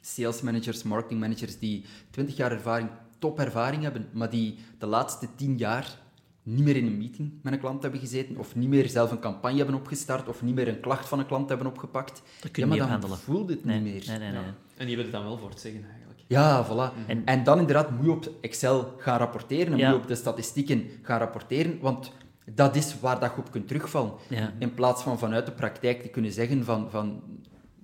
sales managers, marketing managers die 20 jaar ervaring, topervaring hebben, maar die de laatste 10 jaar niet meer in een meeting met een klant hebben gezeten, of niet meer zelf een campagne hebben opgestart, of niet meer een klacht van een klant hebben opgepakt. Dat kun ja, je maar niet dan handelen. voelt het Nee, niet meer. nee, nee. nee. Ja. En die hebben het dan wel voor het zeggen, eigenlijk. Ja, voilà. En- En, dan inderdaad moet je op Excel gaan rapporteren en Ja. moet je op de statistieken gaan rapporteren, want dat is waar dat je op kunt terugvallen. Ja. In plaats van vanuit de praktijk te kunnen zeggen van, van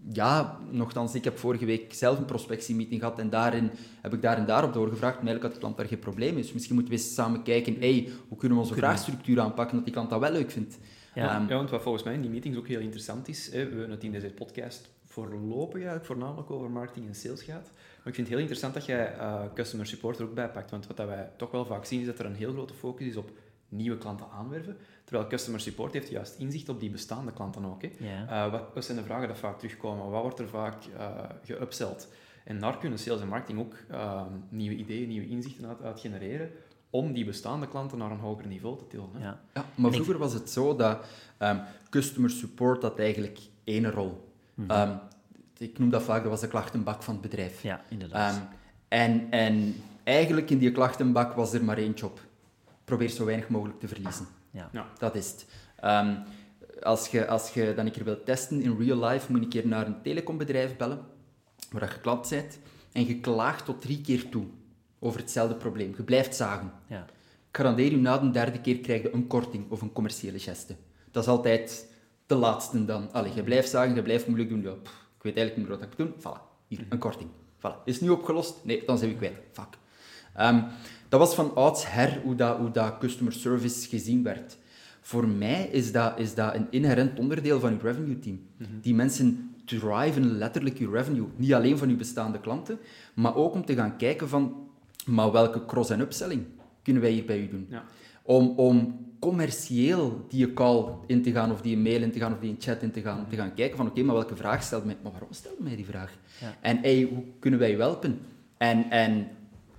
ja, nogthans, ik heb vorige week zelf een prospectiemeeting gehad en daarin heb ik daar en daarop doorgevraagd, maar eigenlijk had de klant daar geen probleem mee. Dus misschien moeten we eens samen kijken, hey, hoe kunnen we onze vraagstructuur aanpakken dat die klant dat wel leuk vindt. Ja. Ehm, Ja, want wat volgens mij in die meetings ook heel interessant is, hè, we hebben het in deze podcast voorlopig eigenlijk voornamelijk over marketing en sales gaat. Maar ik vind het heel interessant dat jij eh, customer support er ook bij pakt. Want wat dat wij toch wel vaak zien, is dat er een heel grote focus is op nieuwe klanten aanwerven. Terwijl customer support heeft juist inzicht op die bestaande klanten ook. Hè. Ja. Eh, wat, wat zijn de vragen die vaak terugkomen? Wat wordt er vaak uh, geupseld? En daar kunnen sales en marketing ook uh, nieuwe ideeën, nieuwe inzichten uit, uit, genereren om die bestaande klanten naar een hoger niveau te tillen. Hè. Ja. Ja, maar vroeger was het zo dat um, customer support had eigenlijk één rol. Mm -hmm. um, ik noem dat vaak, dat was de klachtenbak van het bedrijf. Ja, inderdaad. Um, en, en eigenlijk in die klachtenbak was er maar één job. Probeer zo weinig mogelijk te verliezen. Ja. ja. Dat is het. Um, als, je, als je dan een keer wilt testen in real life, moet je een keer naar een telecombedrijf bellen, waar je klant bent, en je klaagt tot drie keer toe over hetzelfde probleem. Je blijft zagen. Ja. Ik garandeer u, na de derde keer krijg je een korting of een commerciële geste. Dat is altijd de laatste dan. Allee, je blijft zagen, je blijft moeilijk doen. Ja, pff, ik weet eigenlijk niet meer wat ik moet doen. Voilà, hier, een korting. Voilà. Is het nu opgelost? Nee, dan zijn we kwijt. Fuck. Um, dat was van oudsher hoe dat, hoe dat customer service gezien werd. Voor mij is dat, is dat een inherent onderdeel van je revenue team. Mm -hmm. Die mensen driven letterlijk je revenue. Niet alleen van je bestaande klanten, maar ook om te gaan kijken van, maar welke cross- en upselling kunnen wij hier bij u doen? Ja. Om, om commercieel die call in te gaan, of die mail in te gaan, of die chat in te gaan, om te gaan kijken van, oké, okay, maar welke vraag stelt mij? Maar waarom stelt mij die vraag? Ja. En hey, hoe kunnen wij u helpen? En, en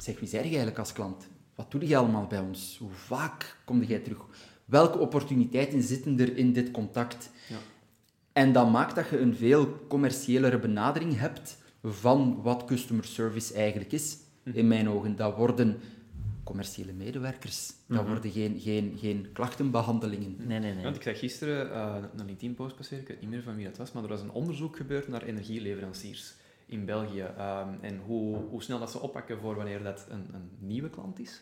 zeg, wie zeg je eigenlijk als klant? Wat doe je allemaal bij ons? Hoe vaak kom jij terug? Welke opportuniteiten zitten er in dit contact? Ja. En dat maakt dat je een veel commerciëlere benadering hebt van wat customer service eigenlijk is, in mijn ogen. Dat worden commerciële medewerkers. Dat worden geen, geen, geen klachtenbehandelingen. Nee, nee, nee. Want ik zag gisteren uh, een LinkedIn-post passeren, ik weet niet meer van wie dat was, maar er was een onderzoek gebeurd naar energieleveranciers in België um, en hoe, hoe snel dat ze oppakken voor wanneer dat een, een nieuwe klant is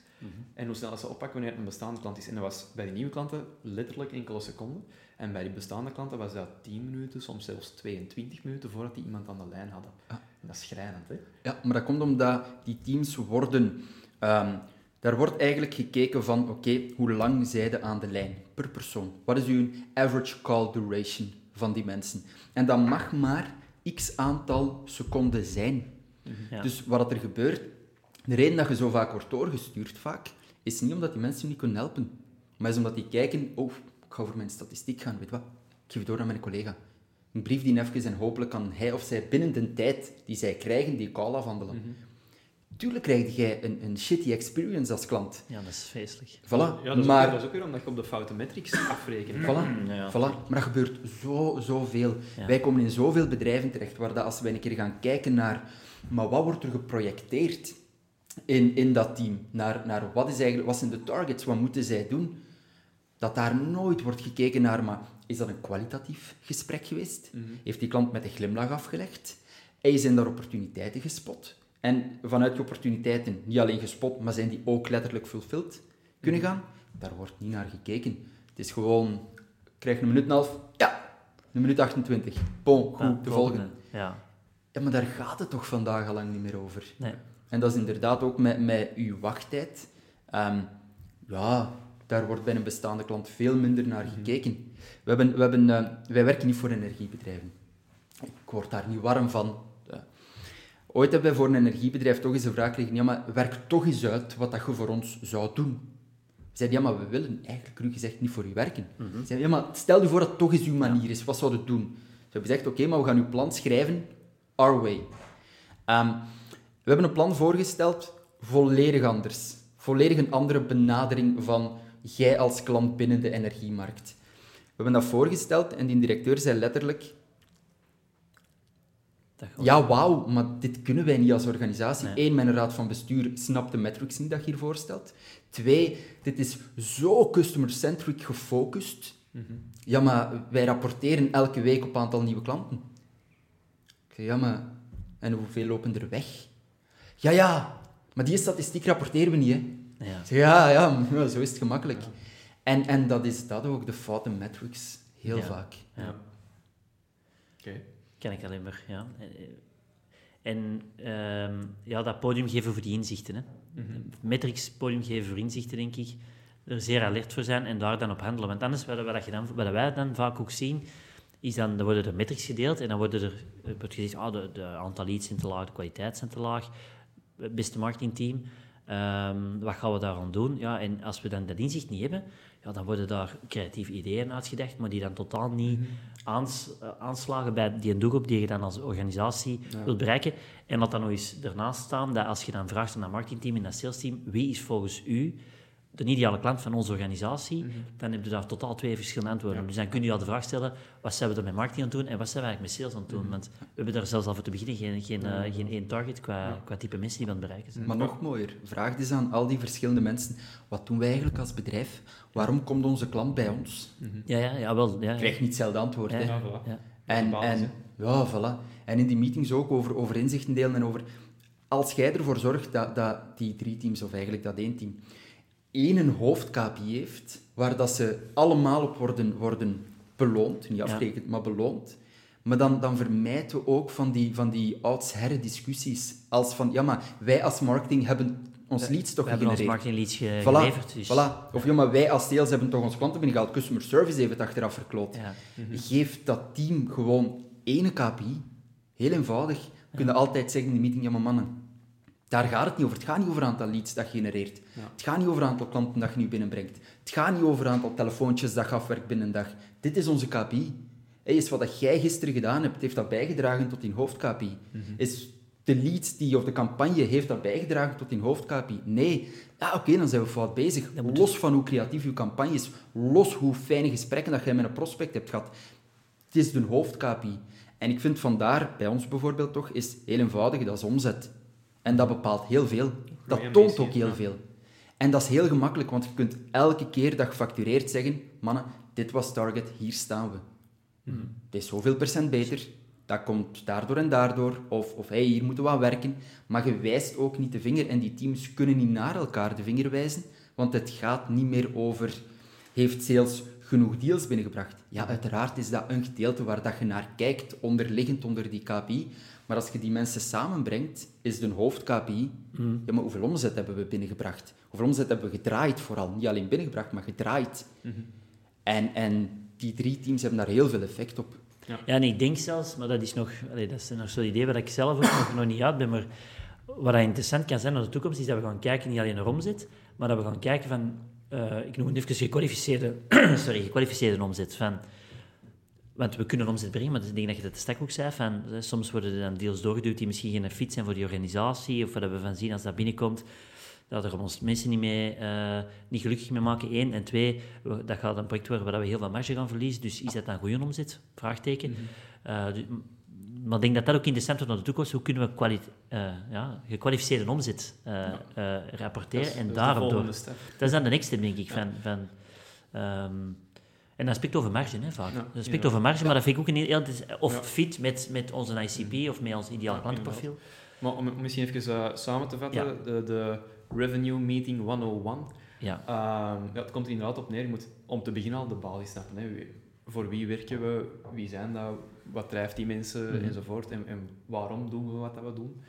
en hoe snel dat ze oppakken wanneer het een bestaande klant is. En dat was bij die nieuwe klanten letterlijk enkele seconden en bij die bestaande klanten was dat 10 minuten, soms zelfs 22 minuten voordat die iemand aan de lijn hadden. En dat is schrijnend, hè? Ja, maar dat komt omdat die teams worden... Um, daar wordt eigenlijk gekeken van, oké, hoe lang zijde aan de lijn per persoon? Wat is uw average call duration van die mensen? En dat mag maar x aantal seconden zijn. Ja. Dus wat er gebeurt, de reden dat je zo vaak wordt doorgestuurd, vaak, is niet omdat die mensen je niet kunnen helpen, maar is omdat die kijken, oh, ik ga over mijn statistiek gaan, weet wat, ik geef het door aan mijn collega. Een brief die even en hopelijk kan hij of zij binnen de tijd die zij krijgen, die call afhandelen. Tuurlijk krijg jij een, een shitty experience als klant. Ja, dat is feestelijk. Voilà. Ja, dat is, maar, ook, dat is ook weer omdat je op de foute metrics afrekent. Voilà, Ja, ja. voilà. Maar dat gebeurt zo, zoveel. Ja. Wij komen in zoveel bedrijven terecht, waar dat als wij een keer gaan kijken naar, maar wat wordt er geprojecteerd in, in dat team? Naar, naar wat, is eigenlijk, wat zijn de targets, wat moeten zij doen? Dat daar nooit wordt gekeken naar, maar is dat een kwalitatief gesprek geweest? Heeft die klant met een glimlach afgelegd? En zijn daar opportuniteiten gespot? En vanuit die opportuniteiten, niet alleen gespot, maar zijn die ook letterlijk fulfilled kunnen gaan? Daar wordt niet naar gekeken. Het is gewoon, krijg een minuut en een half, ja, een minuut 28. Bon, goed, Ja, de volgende. Ja. Ja, maar daar gaat het toch vandaag al lang niet meer over. Nee. En dat is inderdaad ook met, met uw wachttijd. Ehm, ja, daar wordt bij een bestaande klant veel minder naar gekeken. We hebben, we hebben, eh, wij werken niet voor energiebedrijven. Ik word daar niet warm van. Ooit hebben wij voor een energiebedrijf toch eens de vraag gekregen, ja, maar werk toch eens uit wat dat je voor ons zou doen. We zeiden, ja, maar we willen eigenlijk, cru gezegd, niet voor u werken. Ze zeiden, ja, maar stel je voor dat het toch eens uw manier is. Wat zou je doen? Ze hebben gezegd, oké, maar we gaan uw plan schrijven, our way. Ehm, we hebben een plan voorgesteld, volledig anders. Volledig een andere benadering van jij als klant binnen de energiemarkt. We hebben dat voorgesteld en die directeur zei letterlijk, ja, wauw, maar dit kunnen wij niet als organisatie. Nee. Eén, mijn raad van bestuur snapt de metrics niet dat je hier voorstelt. Twee, dit is zo customer-centric gefocust. Ja, maar wij rapporteren elke week op aantal nieuwe klanten. Ik zei, ja, maar... En hoeveel lopen er weg? Ja, ja, maar die statistiek rapporteren we niet, hè. Ja. Ik zeg, ja, ja, ja, zo is het gemakkelijk. En, en dat is dat ook, de foute metrics, heel Ja. vaak. Ja. Oké. Ken ik alleen maar, ja. En ehm, ja, dat podium geven voor die inzichten. Hè. Metrics podium geven voor inzichten, denk ik. Er zeer alert voor zijn en daar dan op handelen. Want anders, wat, wat, je dan, wat wij dan vaak ook zien, is dan, dan worden er metrics gedeeld en dan worden er, wordt gezegd, ah, de, de aantal leads zijn te laag, de kwaliteit zijn te laag. Beste marketingteam, ehm, wat gaan we daaraan doen? Ja, en als we dan dat inzicht niet hebben, ja, dan worden daar creatieve ideeën uitgedacht, maar die dan totaal niet aans, eh, aanslagen bij die doelgroep die je dan als organisatie wilt bereiken. En dat dan nog eens ernaast staan, dat als je dan vraagt aan dat marketingteam en dat salesteam, wie is volgens u de ideale klant van onze organisatie, dan heb je daar totaal twee verschillende antwoorden. Dus dan kun je al de vraag stellen, wat zijn we er met marketing aan het doen en wat zijn we eigenlijk met sales aan het doen? Want we hebben daar zelfs al voor te beginnen geen, geen, eh, geen één target qua, qua type mensen die we aan het bereiken zijn. Maar nog mooier, vraag dus aan al die verschillende mensen, wat doen wij eigenlijk als bedrijf? Waarom komt onze klant bij ons? Ja, ja, ja, wel. Ja, krijgt niet hetzelfde antwoord. Ja. Hè? Ja, voilà. Ja. En, en, ja, voilà. en in die meetings ook over, over inzichten delen en over... Als jij ervoor zorgt dat, dat die drie teams, of eigenlijk dat één team, één hoofd-KPI heeft, waar dat ze allemaal op worden, worden beloond, niet afgerekend, maar beloond, maar dan, dan vermijden we ook van die, van die oudsherre discussies. Als van, ja, maar wij als marketing hebben ons leads toch We hebben ons gegenereerd. marketing leads Voilà, geleverd. Dus, voilà. Of ja, maar wij als sales hebben toch ons klanten binnengehaald. Customer service heeft het achteraf verkloot. Ja. Geef dat team gewoon ene KPI. Heel eenvoudig. We kunnen altijd zeggen in de meeting, ja maar mannen, daar gaat het niet over. Het gaat niet over aantal leads dat je genereert. Het gaat niet over aantal klanten dat je nu binnenbrengt. Het gaat niet over aantal telefoontjes dat je afwerkt binnen een dag. Dit is onze KPI. Hey, is wat dat jij gisteren gedaan hebt, heeft dat bijgedragen tot die hoofd-KPI. Is de lead die, of de campagne heeft dat bijgedragen tot die hoofd-KPI. Nee, ja, oké, dan zijn we fout bezig. Los van hoe creatief je campagne is, los hoe fijne gesprekken dat jij met een prospect hebt gehad. Het is de hoofd-KPI. En ik vind vandaar, bij ons bijvoorbeeld toch, is heel eenvoudig, dat is omzet. En dat bepaalt heel veel. Dat toont ook heel veel. En dat is heel gemakkelijk, want je kunt elke keer dat je factureert zeggen, mannen, dit was target, hier staan we. Hmm. Het is zoveel procent beter, dat komt daardoor en daardoor, of, of hey, hier moeten we aan werken. Maar je wijst ook niet de vinger en die teams kunnen niet naar elkaar de vinger wijzen, want het gaat niet meer over, heeft sales genoeg deals binnengebracht? Ja, uiteraard is dat een gedeelte waar dat je naar kijkt, onderliggend onder die KPI. Maar als je die mensen samenbrengt, is de hoofd-KPI, mm. ja, maar hoeveel omzet hebben we binnengebracht? Hoeveel omzet hebben we gedraaid vooral? Niet alleen binnengebracht, maar gedraaid. Mhm. en, en die drie teams hebben daar heel veel effect op. Ja, ja en ik denk zelfs, maar dat is nog, allee, dat is nog zo'n idee waar ik zelf ook nog, nog niet uit ben, maar wat interessant kan zijn naar de toekomst, is dat we gaan kijken niet alleen naar omzet, maar dat we gaan kijken van, uh, ik noem het even gekwalificeerde, (clears throat) sorry, gekwalificeerde omzet. Van, want we kunnen omzet brengen, maar ik denk dat je dat straks ook zei, van, eh, soms worden er dan deals doorgeduwd die misschien geen fit zijn voor die organisatie, of wat we van zien als dat binnenkomt, dat er ons mensen niet, mee, uh, niet gelukkig mee maken, één. En twee, dat gaat een project worden waar we heel veel marge gaan verliezen, dus is dat dan goede omzet? Vraagteken. Mm -hmm. maar ik denk dat dat ook interessant wordt naar de toekomst. Hoe kunnen we uh, ja, gekwalificeerde omzet rapporteren en daarop door... Dat is dan de next step, denk ik, van... van um, en dat spreekt over marge, hè, vaak. dat spreekt over marge, maar dat vind ik ook een heel... Of fit met, met onze ICP of met ons ideale klantenprofiel. Maar om, misschien even uh, samen te vatten, de, de, Revenue Meeting 101. Ja. Uh, ja, het komt er inderdaad op neer, je moet om te beginnen al de basis snappen. Hè. Voor wie werken we, wie zijn dat, wat drijft die mensen, mm enzovoort. En, en, waarom doen we wat dat we doen.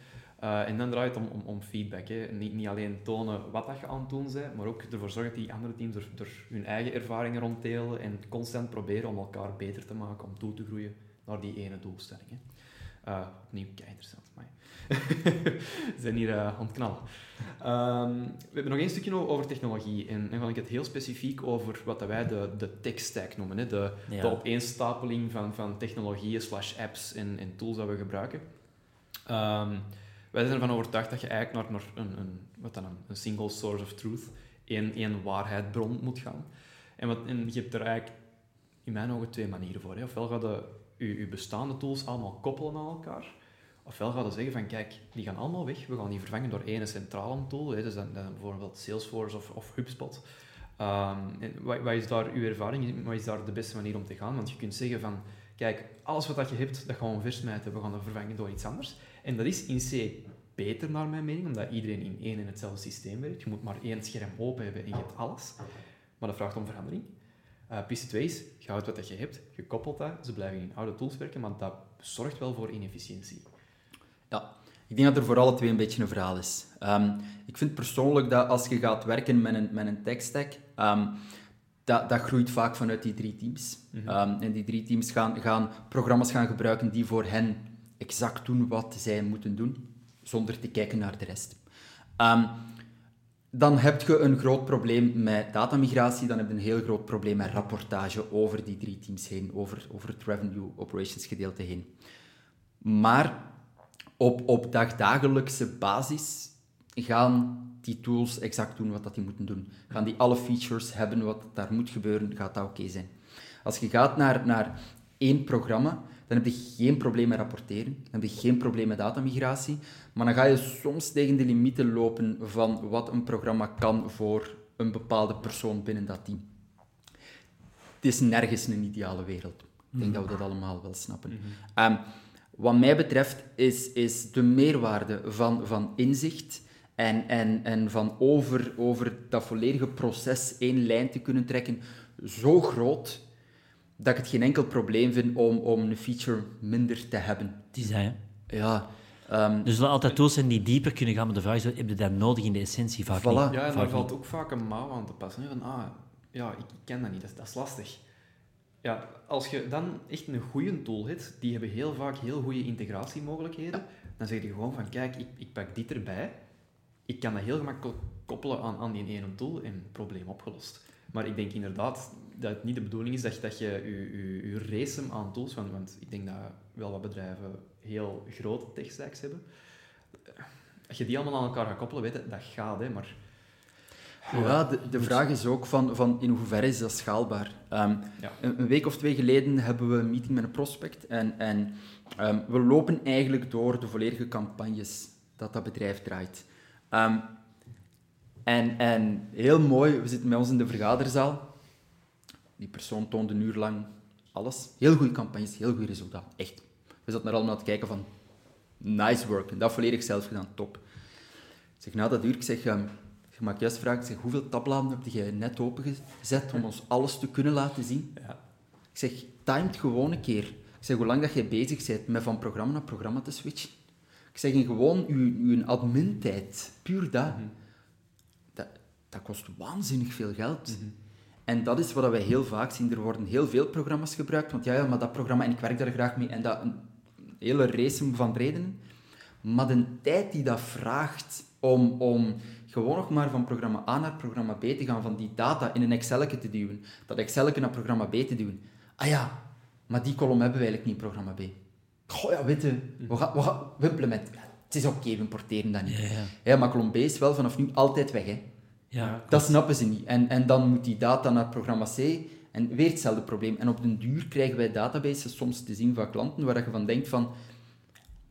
Uh, en dan draait het om, om, om feedback. Hè. Niet, niet alleen tonen wat dat je aan het doen bent, maar ook ervoor zorgen dat die andere teams er, er hun eigen ervaringen ronddelen en constant proberen om elkaar beter te maken, om toe te groeien naar die ene doelstelling. Hè. Uh, opnieuw, kei interessant. Maar we zijn hier uh, aan het knallen. Um, we hebben nog één stukje over technologie. En dan ga ik het heel specifiek over wat wij de, de tech stack noemen. Hè? De, de opeenstapeling van, van technologieën slash apps en, en tools dat we gebruiken. Um, wij zijn ervan overtuigd dat je eigenlijk naar, naar een, een, wat dan, een single source of truth, één, één waarheidbron moet gaan. En, wat, en je hebt er eigenlijk in mijn ogen twee manieren voor. Hè. Ofwel ga je je, bestaande tools allemaal koppelen aan elkaar, ofwel ga je zeggen van kijk, die gaan allemaal weg, we gaan die vervangen door één centrale tool, hè. dus dan, dan bijvoorbeeld Salesforce of, of HubSpot. Um, wat, wat, is daar uw ervaring? Wat is daar de beste manier om te gaan? Want je kunt zeggen van, kijk, alles wat je hebt, dat gaan we versmijten, we gaan dat vervangen door iets anders. En dat is in C beter naar mijn mening, omdat iedereen in één en hetzelfde systeem werkt. Je moet maar één scherm open hebben en je hebt alles. Maar dat vraagt om verandering. Uh, piste 2 is, je houdt wat je hebt, je koppelt dat, ze blijven in oude tools werken, maar dat zorgt wel voor inefficiëntie. Ja, ik denk dat er voor alle twee een beetje een verhaal is. Um, ik vind persoonlijk dat als je gaat werken met een, met een tech stack, um, dat, dat groeit vaak vanuit die drie teams. Mm -hmm. um, en die drie teams gaan, gaan programma's gaan gebruiken die voor hen exact doen wat zij moeten doen, zonder te kijken naar de rest. Um, dan heb je een groot probleem met datamigratie, dan heb je een heel groot probleem met rapportage over die drie teams heen, over, over het revenue operations gedeelte heen. Maar op, op dagdagelijkse basis gaan die tools exact doen wat dat die moeten doen. Gaan die alle features hebben wat daar moet gebeuren, gaat dat oké zijn. Als je gaat naar, naar één programma, dan heb je geen probleem met rapporteren, dan heb je geen probleem met datamigratie, maar dan ga je soms tegen de limieten lopen van wat een programma kan voor een bepaalde persoon binnen dat team. Het is nergens een ideale wereld. Ik denk dat we dat allemaal wel snappen. Mm -hmm. um, wat mij betreft is, is de meerwaarde van, van inzicht en, en, en van over, over dat volledige proces één lijn te kunnen trekken zo groot dat ik het geen enkel probleem vind om, om een feature minder te hebben. Die zijn. Ja. Um, er zullen altijd tools zijn die dieper kunnen gaan, maar de vraag is, heb je dat nodig in de essentie? Vaak voilà. niet. Ja, en daar valt ook vaak een mouw aan te passen. Hè? Van, ah, ja, ik ken dat niet, dat, dat is lastig. Ja, als je dan echt een goede tool hebt, die hebben heel vaak heel goede integratiemogelijkheden, dan zeg je gewoon van, kijk, ik, ik pak dit erbij, ik kan dat heel gemakkelijk koppelen aan, aan die ene tool en probleem opgelost. Maar ik denk inderdaad dat het niet de bedoeling is dat, dat je je, je, racen aan tools, want, want ik denk dat wel wat bedrijven heel grote tech stacks hebben, als je die allemaal aan elkaar gaat koppelen, weet je, dat gaat, hè, maar... Ja, de, de vraag is ook van, van in hoeverre is dat schaalbaar. Ehm, Ja. een, een week of twee geleden hebben we een meeting met een prospect en, en ehm, we lopen eigenlijk door de volledige campagnes dat dat bedrijf draait. Ehm, en, en heel mooi, we zitten bij ons in de vergaderzaal. Die persoon toont een uur lang alles. Heel goede campagnes, heel goed resultaat. Echt. We zaten er allemaal te kijken van, nice work. En dat volledig zelf gedaan, top. Ik zeg, na dat uur, ik zeg, ehm, je maakt juist vraag, ik zeg, hoeveel tabbladen heb je net opengezet om ons alles te kunnen laten zien? Ja. Ik zeg, timed gewoon een keer. Ik zeg, hoe lang dat jij bezig bent met van programma naar programma te switchen. Ik zeg, gewoon uw, uw admin-tijd, puur dat, Mhm. dat, dat kost waanzinnig veel geld. Mhm. En dat is wat wij heel vaak zien. Er worden heel veel programma's gebruikt, want ja, ja, maar dat programma, en ik werk daar graag mee, en dat een hele race van redenen. Maar de tijd die dat vraagt om, om gewoon nog maar van programma A naar programma B te gaan, van die data in een Excel te duwen, dat Excel naar programma B te duwen. Ah ja, maar die kolom hebben we eigenlijk niet in programma B. Goh ja, weet je, we, gaan, we, gaan, we implementeren. Ja, Het is oké, we importeren dat niet. Ja, ja. Ja, maar kolom B is wel vanaf nu altijd weg, hè. Ja, Dat snappen ze niet. En, en dan moet die data naar programma C en weer hetzelfde probleem. En op den duur krijgen wij databases soms te zien van klanten waar je van denkt van,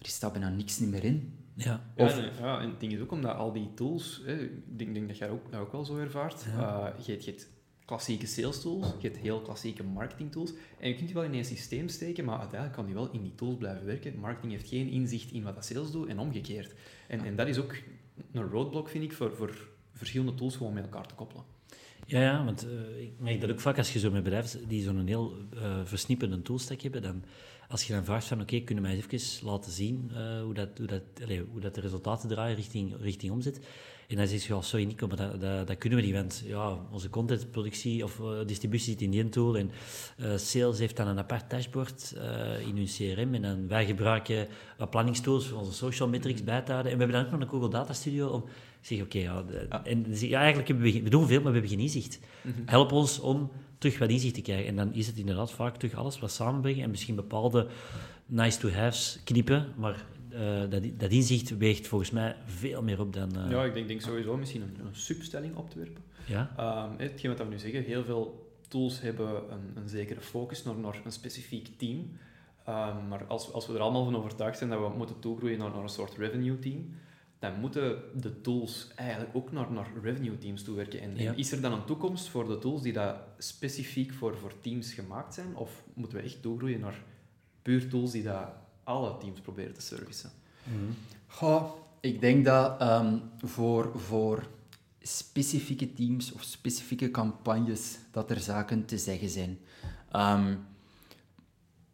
er staat bijna niks niet meer in. ja. Ja, en, ja, en het ding is ook omdat al die tools, hè, ik denk, denk dat jij ook, dat ook wel zo ervaart, Ja. eh, je, hebt, je hebt klassieke sales tools, je hebt heel klassieke marketing tools, en je kunt die wel in een systeem steken, maar uiteindelijk kan die wel in die tools blijven werken. Marketing heeft geen inzicht in wat dat sales doet en omgekeerd. En, en dat is ook een roadblock, vind ik, voor, voor verschillende tools gewoon met elkaar te koppelen. Ja, ja, want eh, ik merk dat ook vaak als je zo met bedrijven die zo'n heel eh versnippende toolstack hebben, dan als je dan vraagt van oké, kunnen mij eens even laten zien eh, hoe, dat, hoe, dat, allee, hoe dat de resultaten draaien richting, richting omzet. En dan zeg je, oh, sorry Nico, maar dat, kunnen we niet, want ja, onze contentproductie of distributie zit in die tool en sales heeft dan een apart dashboard in hun CRM en dan wij gebruiken planningstools voor onze social metrics bij te houden. En we hebben dan ook nog een Google Data Studio om zeg, oké, ja, en eigenlijk hebben we, we doen veel, maar we hebben geen inzicht. Help ons om terug wat inzicht te krijgen. En dan is het inderdaad vaak terug alles wat samenbrengen en misschien bepaalde nice-to-haves knippen, maar eh, dat, dat inzicht weegt volgens mij veel meer op dan... eh, Ja, ik denk, denk sowieso misschien een, een substelling op te werpen. ja? Ehm, hetgeen wat we nu zeggen, heel veel tools hebben een, een zekere focus naar, naar een specifiek team. Ehm, maar als, als we er allemaal van overtuigd zijn dat we moeten toegroeien naar, naar een soort revenue team, dan moeten de tools eigenlijk ook naar, naar revenue teams toewerken. En, en Ja. is er dan een toekomst voor de tools die dat specifiek voor, voor teams gemaakt zijn? Of moeten we echt toegroeien naar puur tools die dat alle teams proberen te servicen? Mhm. Goh, ik denk dat ehm, voor, voor specifieke teams of specifieke campagnes dat er zaken te zeggen zijn. Ehm,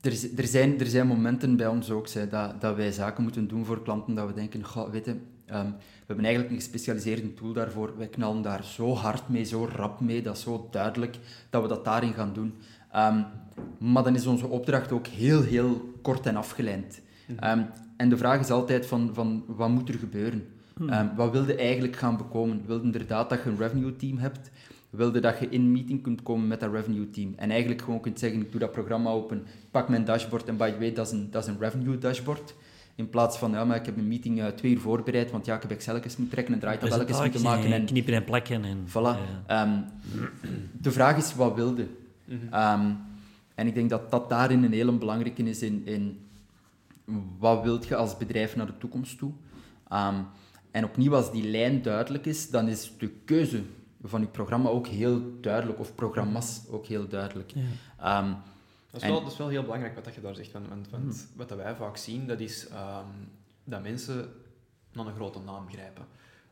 er, er, zijn, er zijn momenten bij ons ook dat, dat wij zaken moeten doen voor klanten dat we denken, goh, weet je, ehm, we hebben eigenlijk een gespecialiseerde tool daarvoor. Wij knallen daar zo hard mee, zo rap mee, dat is zo duidelijk dat we dat daarin gaan doen. Ehm, maar dan is onze opdracht ook heel, heel kort en afgeleid. Ehm, en de vraag is altijd van, van wat moet er gebeuren? Ehm, wat wilde eigenlijk gaan bekomen? Wilde inderdaad dat je een revenue team hebt? Wilde dat je in meeting kunt komen met dat revenue team? En eigenlijk gewoon kunt zeggen, ik doe dat programma open, ik pak mijn dashboard en by the way, dat is een, dat is een revenue dashboard. In plaats van, ja, maar ik heb een meeting eh, twee uur voorbereid, want ja, ik heb Excel's moeten trekken en draaitabelletjes moeten maken. En, Knippen en plakken. En, Voilà. ja. Ehm, de vraag is, wat wilde? Ehm, en ik denk dat dat daarin een hele belangrijke is in, in wat wilt je als bedrijf naar de toekomst toe? Ehm, en opnieuw, als die lijn duidelijk is, dan is de keuze van je programma ook heel duidelijk, of programma's ook heel duidelijk. Ehm, Dat is, En- wel, dat is wel heel belangrijk wat dat je daar zegt. Want, want, want wat dat wij vaak zien, dat is ehm, dat mensen naar een grote naam grijpen.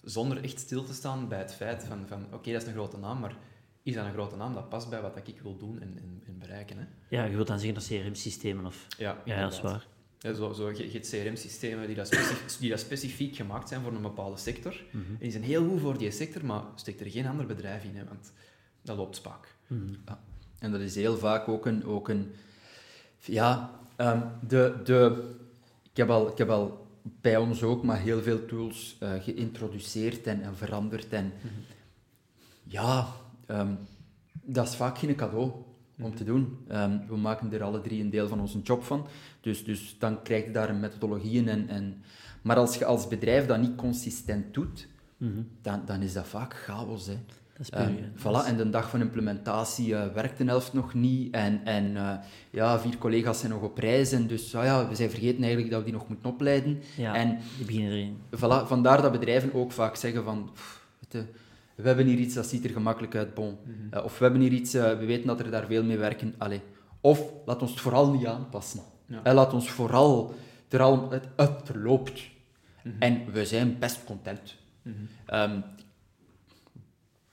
Zonder echt stil te staan bij het feit van, van oké, dat is een grote naam, maar is dat een grote naam dat past bij wat dat ik wil doen en, en, en bereiken? Hè? ja, je wilt dan zeggen dat CRM-systemen of... Ja, Ja, dat is waar. Zo, zo, je, je hebt CRM-systemen die, (laughs) die dat specifiek gemaakt zijn voor een bepaalde sector. Mhm. En die zijn heel goed voor die sector, maar steekt er geen ander bedrijf in, hè, want dat loopt spaak. Mhm. En dat is heel vaak ook een... Ook een ja, ehm, de, de, ik, heb al, ik heb al bij ons ook maar heel veel tools eh, geïntroduceerd en, en veranderd. En ja, ehm, dat is vaak geen cadeau om te doen. Ehm, we maken er alle drie een deel van onze job van. Dus, dus dan krijg je daar een methodologieën en... en Maar als je als bedrijf dat niet consistent doet, Mhm. dan, dan is dat vaak chaos. Hè. Dat is hè. voilà, en de dag van implementatie eh, werkt de helft nog niet. En, en eh, ja, vier collega's zijn nog op reis. En dus ah ja, we zijn vergeten eigenlijk dat we die nog moeten opleiden. Ja, En die beginnen erin. voilà, vandaar dat bedrijven ook vaak zeggen van... "Pff, weet je, we hebben hier iets dat ziet er gemakkelijk uit, bon. Mhm. Eh, of we hebben hier iets, eh, we weten dat er daar veel mee werken. Allee. Of laat ons het vooral niet aanpassen. Ja. Eh, laat ons vooral... Er al, het, het verloopt. Mhm. En we zijn best content.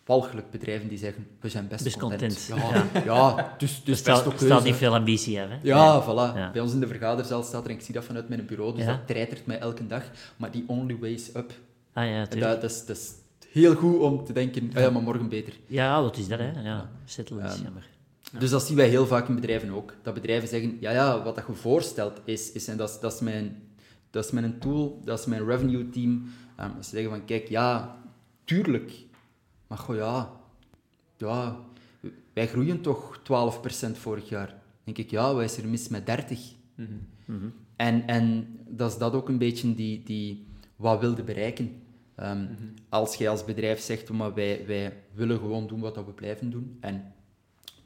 Walgelijk bedrijven die zeggen, we zijn best, Best content. content. Ja, ja. dus, dus Er best staat, ook staat niet veel ambitie hebben. Ja, voilà. Ja. Bij ons in de vergaderzaal staat er, en ik zie dat vanuit mijn bureau, dus Ja. dat treitert mij elke dag. Maar die only way is up. Ah ja, tuurlijk. dat, dat, is, dat is heel goed om te denken, ah ja, maar morgen beter. Ja, dat is dat, hè. Ja, settelen is jammer. Dus dat zien wij heel vaak in bedrijven ook. Dat bedrijven zeggen, ja, ja, wat dat je voorstelt is, is en dat is, dat is, mijn, dat is mijn tool, dat is mijn revenue team. Ehm, ze zeggen van, kijk, ja, tuurlijk. Maar goh, ja, ja, wij groeien toch 12% vorig jaar. Dan denk ik, ja, wij is er mis met 30. Mhm. Mhm. En, en dat is dat ook een beetje die, die wat wilde bereiken. Ehm, Mhm. Als jij als bedrijf zegt, maar wij, wij willen gewoon doen wat dat we blijven doen. En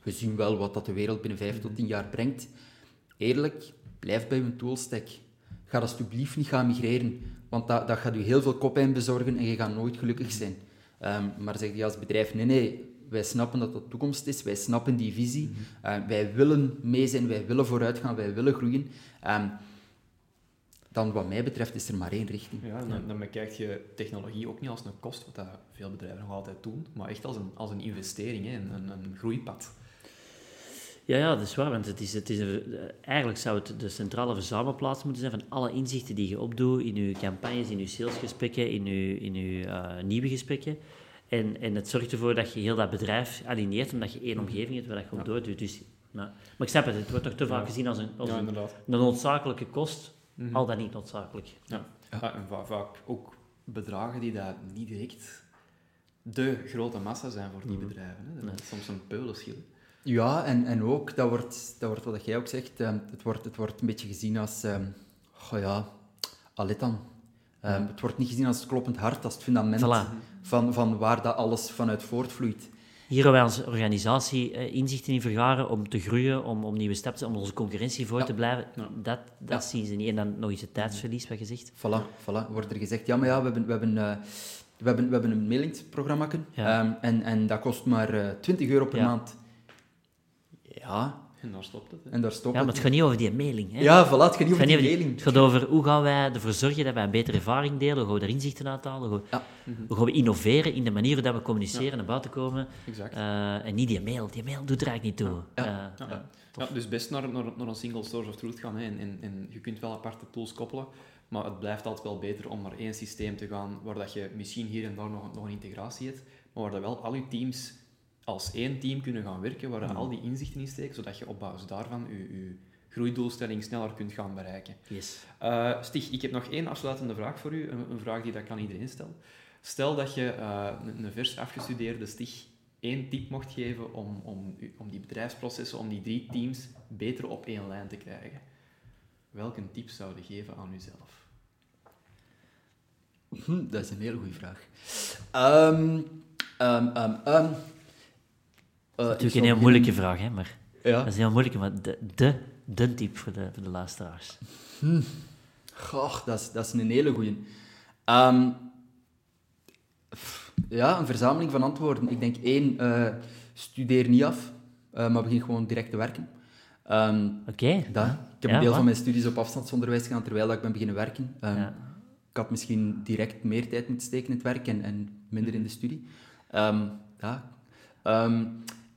we zien wel wat dat de wereld binnen vijf tot tien jaar brengt. Eerlijk, blijf bij je toolstack. Ga alsjeblieft niet gaan migreren, want dat, dat gaat u heel veel koppijn bezorgen en je gaat nooit gelukkig zijn. Ehm, maar zeg je als bedrijf, nee, nee, wij snappen dat dat de toekomst is, wij snappen die visie, Eh, wij willen mee zijn, wij willen vooruit gaan, wij willen groeien. Ehm, dan wat mij betreft is er maar één richting. Ja, dan, dan bekijk je technologie ook niet als een kost, wat dat veel bedrijven nog altijd doen, maar echt als een, als een investering, hè, een, een, een groeipad. Ja, ja, dat is waar. Want het is, het is, een- eigenlijk zou het de centrale verzamelplaats moeten zijn van alle inzichten die je opdoet in je campagnes, in je salesgesprekken, in je, in je eh, nieuwe gesprekken. En, en het zorgt ervoor dat je heel dat bedrijf alineert, omdat je één omgeving hebt waar dat je op Ja. doordoet. Dus, maar, maar ik snap het, het wordt nog te vaak Ja. gezien als een, als ja, een, een noodzakelijke kost, Mhm. al dan niet noodzakelijk. Ja. Ja. Ja, en va- vaak ook bedragen die dat niet direct de grote massa zijn voor die Mhm. bedrijven. Hè. Dat is soms een peulenschil. Ja, en, en ook, dat wordt, dat wordt wat jij ook zegt, ehm, het, wordt, het wordt een beetje gezien als, ehm goh ja, dan. Ehm, Het wordt niet gezien als het kloppend hart, als het fundament Voilà. van, van waar dat alles vanuit voortvloeit. Hier hebben wij als organisatie eh, inzichten in vergaren om te groeien, om, om nieuwe stappen te om onze concurrentie voor Ja. te blijven. Ja. Dat, dat Ja. zien ze niet. En dan nog eens het tijdsverlies, wat je zegt. Voilà, voilà, wordt er gezegd, ja, maar ja, we hebben, we hebben, eh, we hebben, we hebben een mailingsprogramma Ja. ehm, en, en dat kost maar eh 20 euro per maand. Ja, En daar stopt het. Hè. en daar stopt Ja, maar het. het gaat niet over die mailing. Hè? Ja, voilà, het gaat niet over die mailing. het gaat over hoe gaan wij ervoor zorgen dat wij een betere ervaring delen, hoe gaan we er inzichten uithalen, hoe, Ja. Mhm. hoe gaan we innoveren in de manier dat we communiceren, naar buiten komen. Exact. Eh, en niet die mail. Die mail doet er eigenlijk niet toe. Ja. Ja, ja, dus best naar, naar, naar een single source of truth gaan. Hè. En, en, en je kunt wel aparte tools koppelen, maar het blijft altijd wel beter om naar één systeem te gaan waar dat je misschien hier en daar nog, nog een integratie hebt, maar waar dat wel al je teams als één team kunnen gaan werken, waar je al die inzichten in steekt, zodat je op basis daarvan je, je groeidoelstelling sneller kunt gaan bereiken. yes. Eh, Stig, ik heb nog één afsluitende vraag voor u. Een, een vraag die dat kan iedereen stellen. Stel dat je eh, een, een vers afgestudeerde Stig één tip mocht geven om, om, om die bedrijfsprocessen, om die drie teams beter op één lijn te krijgen. Welke tip zou je geven aan uzelf? Hm, dat is een hele goede vraag. Ehm ehm ehm Eh, ik Natuurlijk zou een heel moeilijke vraag, hè, maar Ja. dat is een heel moeilijke, maar de, de, de tip voor de, voor de luisteraars. Goh, dat is, dat is een hele goeie. Ehm, ja, een verzameling van antwoorden. Ik denk één, eh, studeer niet af, eh, maar begin gewoon direct te werken. Ehm, Oké. dat. Ik heb Ja, een deel van mijn studies op afstandsonderwijs gedaan terwijl dat ik ben beginnen werken. Ehm, Ja. Ik had misschien direct meer tijd moeten steken in het werk en, en minder in de studie. Ja.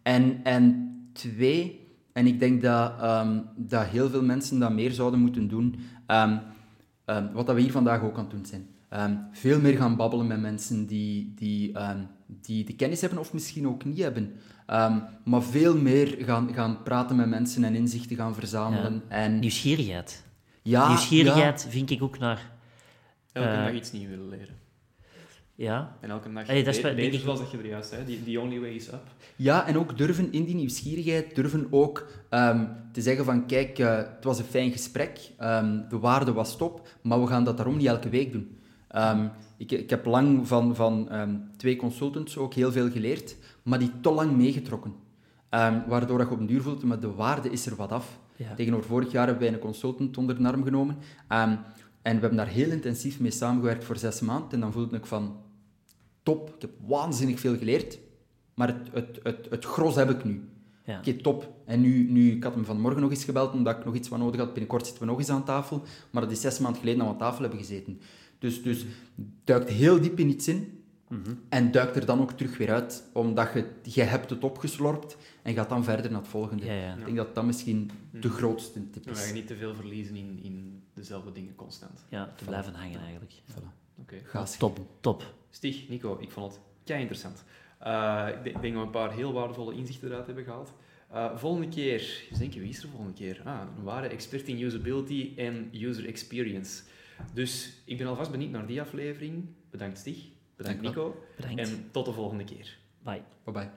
En, en twee, en ik denk dat, ehm, dat heel veel mensen dat meer zouden moeten doen, ehm, ehm, wat dat we hier vandaag ook aan het doen zijn. Ehm, veel meer gaan babbelen met mensen die, die, ehm, die de kennis hebben of misschien ook niet hebben. Ehm, maar veel meer gaan, gaan praten met mensen en inzichten gaan verzamelen. En, Nieuwsgierigheid. ja, Nieuwsgierigheid vind ik ook naar... Elke Eh, dag iets nieuws willen leren. Ja, En elke dag Hey, dat is beter, ik- zoals dat je er juist zei. Die, the only way is up. Ja, en ook durven in die nieuwsgierigheid, durven ook ehm, te zeggen van kijk, eh, het was een fijn gesprek, ehm, de waarde was top, maar we gaan dat daarom niet elke week doen. Ehm, ik, ik heb lang van, van ehm, twee consultants ook heel veel geleerd, maar die te lang meegetrokken. Ehm, waardoor dat je op een duur voelt, maar de waarde is er wat af. Ja. Tegenover vorig jaar hebben wij een consultant onder de arm genomen. Ehm, en we hebben daar heel intensief mee samengewerkt voor zes maanden. En dan voelde ik van, top, ik heb waanzinnig veel geleerd. Maar het, het, het, het gros heb ik nu. ja. Oké, top. En nu, nu, ik had hem vanmorgen nog eens gebeld, omdat ik nog iets wat nodig had. Binnenkort zitten we nog eens aan tafel. Maar dat is zes maanden geleden dat we aan tafel hebben gezeten. Dus, dus duikt heel diep in iets in. Mhm. En duikt er dan ook terug weer uit. Omdat je, je hebt het opgeslorpt en gaat dan verder naar het volgende. Ja, ja. Ik denk dat dat misschien de grootste tip Dan ga is. je niet te veel verliezen in, in dezelfde dingen constant. ja, te blijven hangen eigenlijk. Voilà. Oké. Ga Top, top. Stig, Nico, ik vond het kei interessant. Eh, ik denk dat we een paar heel waardevolle inzichten eruit hebben gehaald. Eh, volgende keer, eens denken, wie is er volgende keer? Ah, een ware expert in usability en user experience. Dus ik ben alvast benieuwd naar die aflevering. Bedankt Stig, bedankt Dank Nico. Bedankt. En tot de volgende keer. Bye. Bye bye.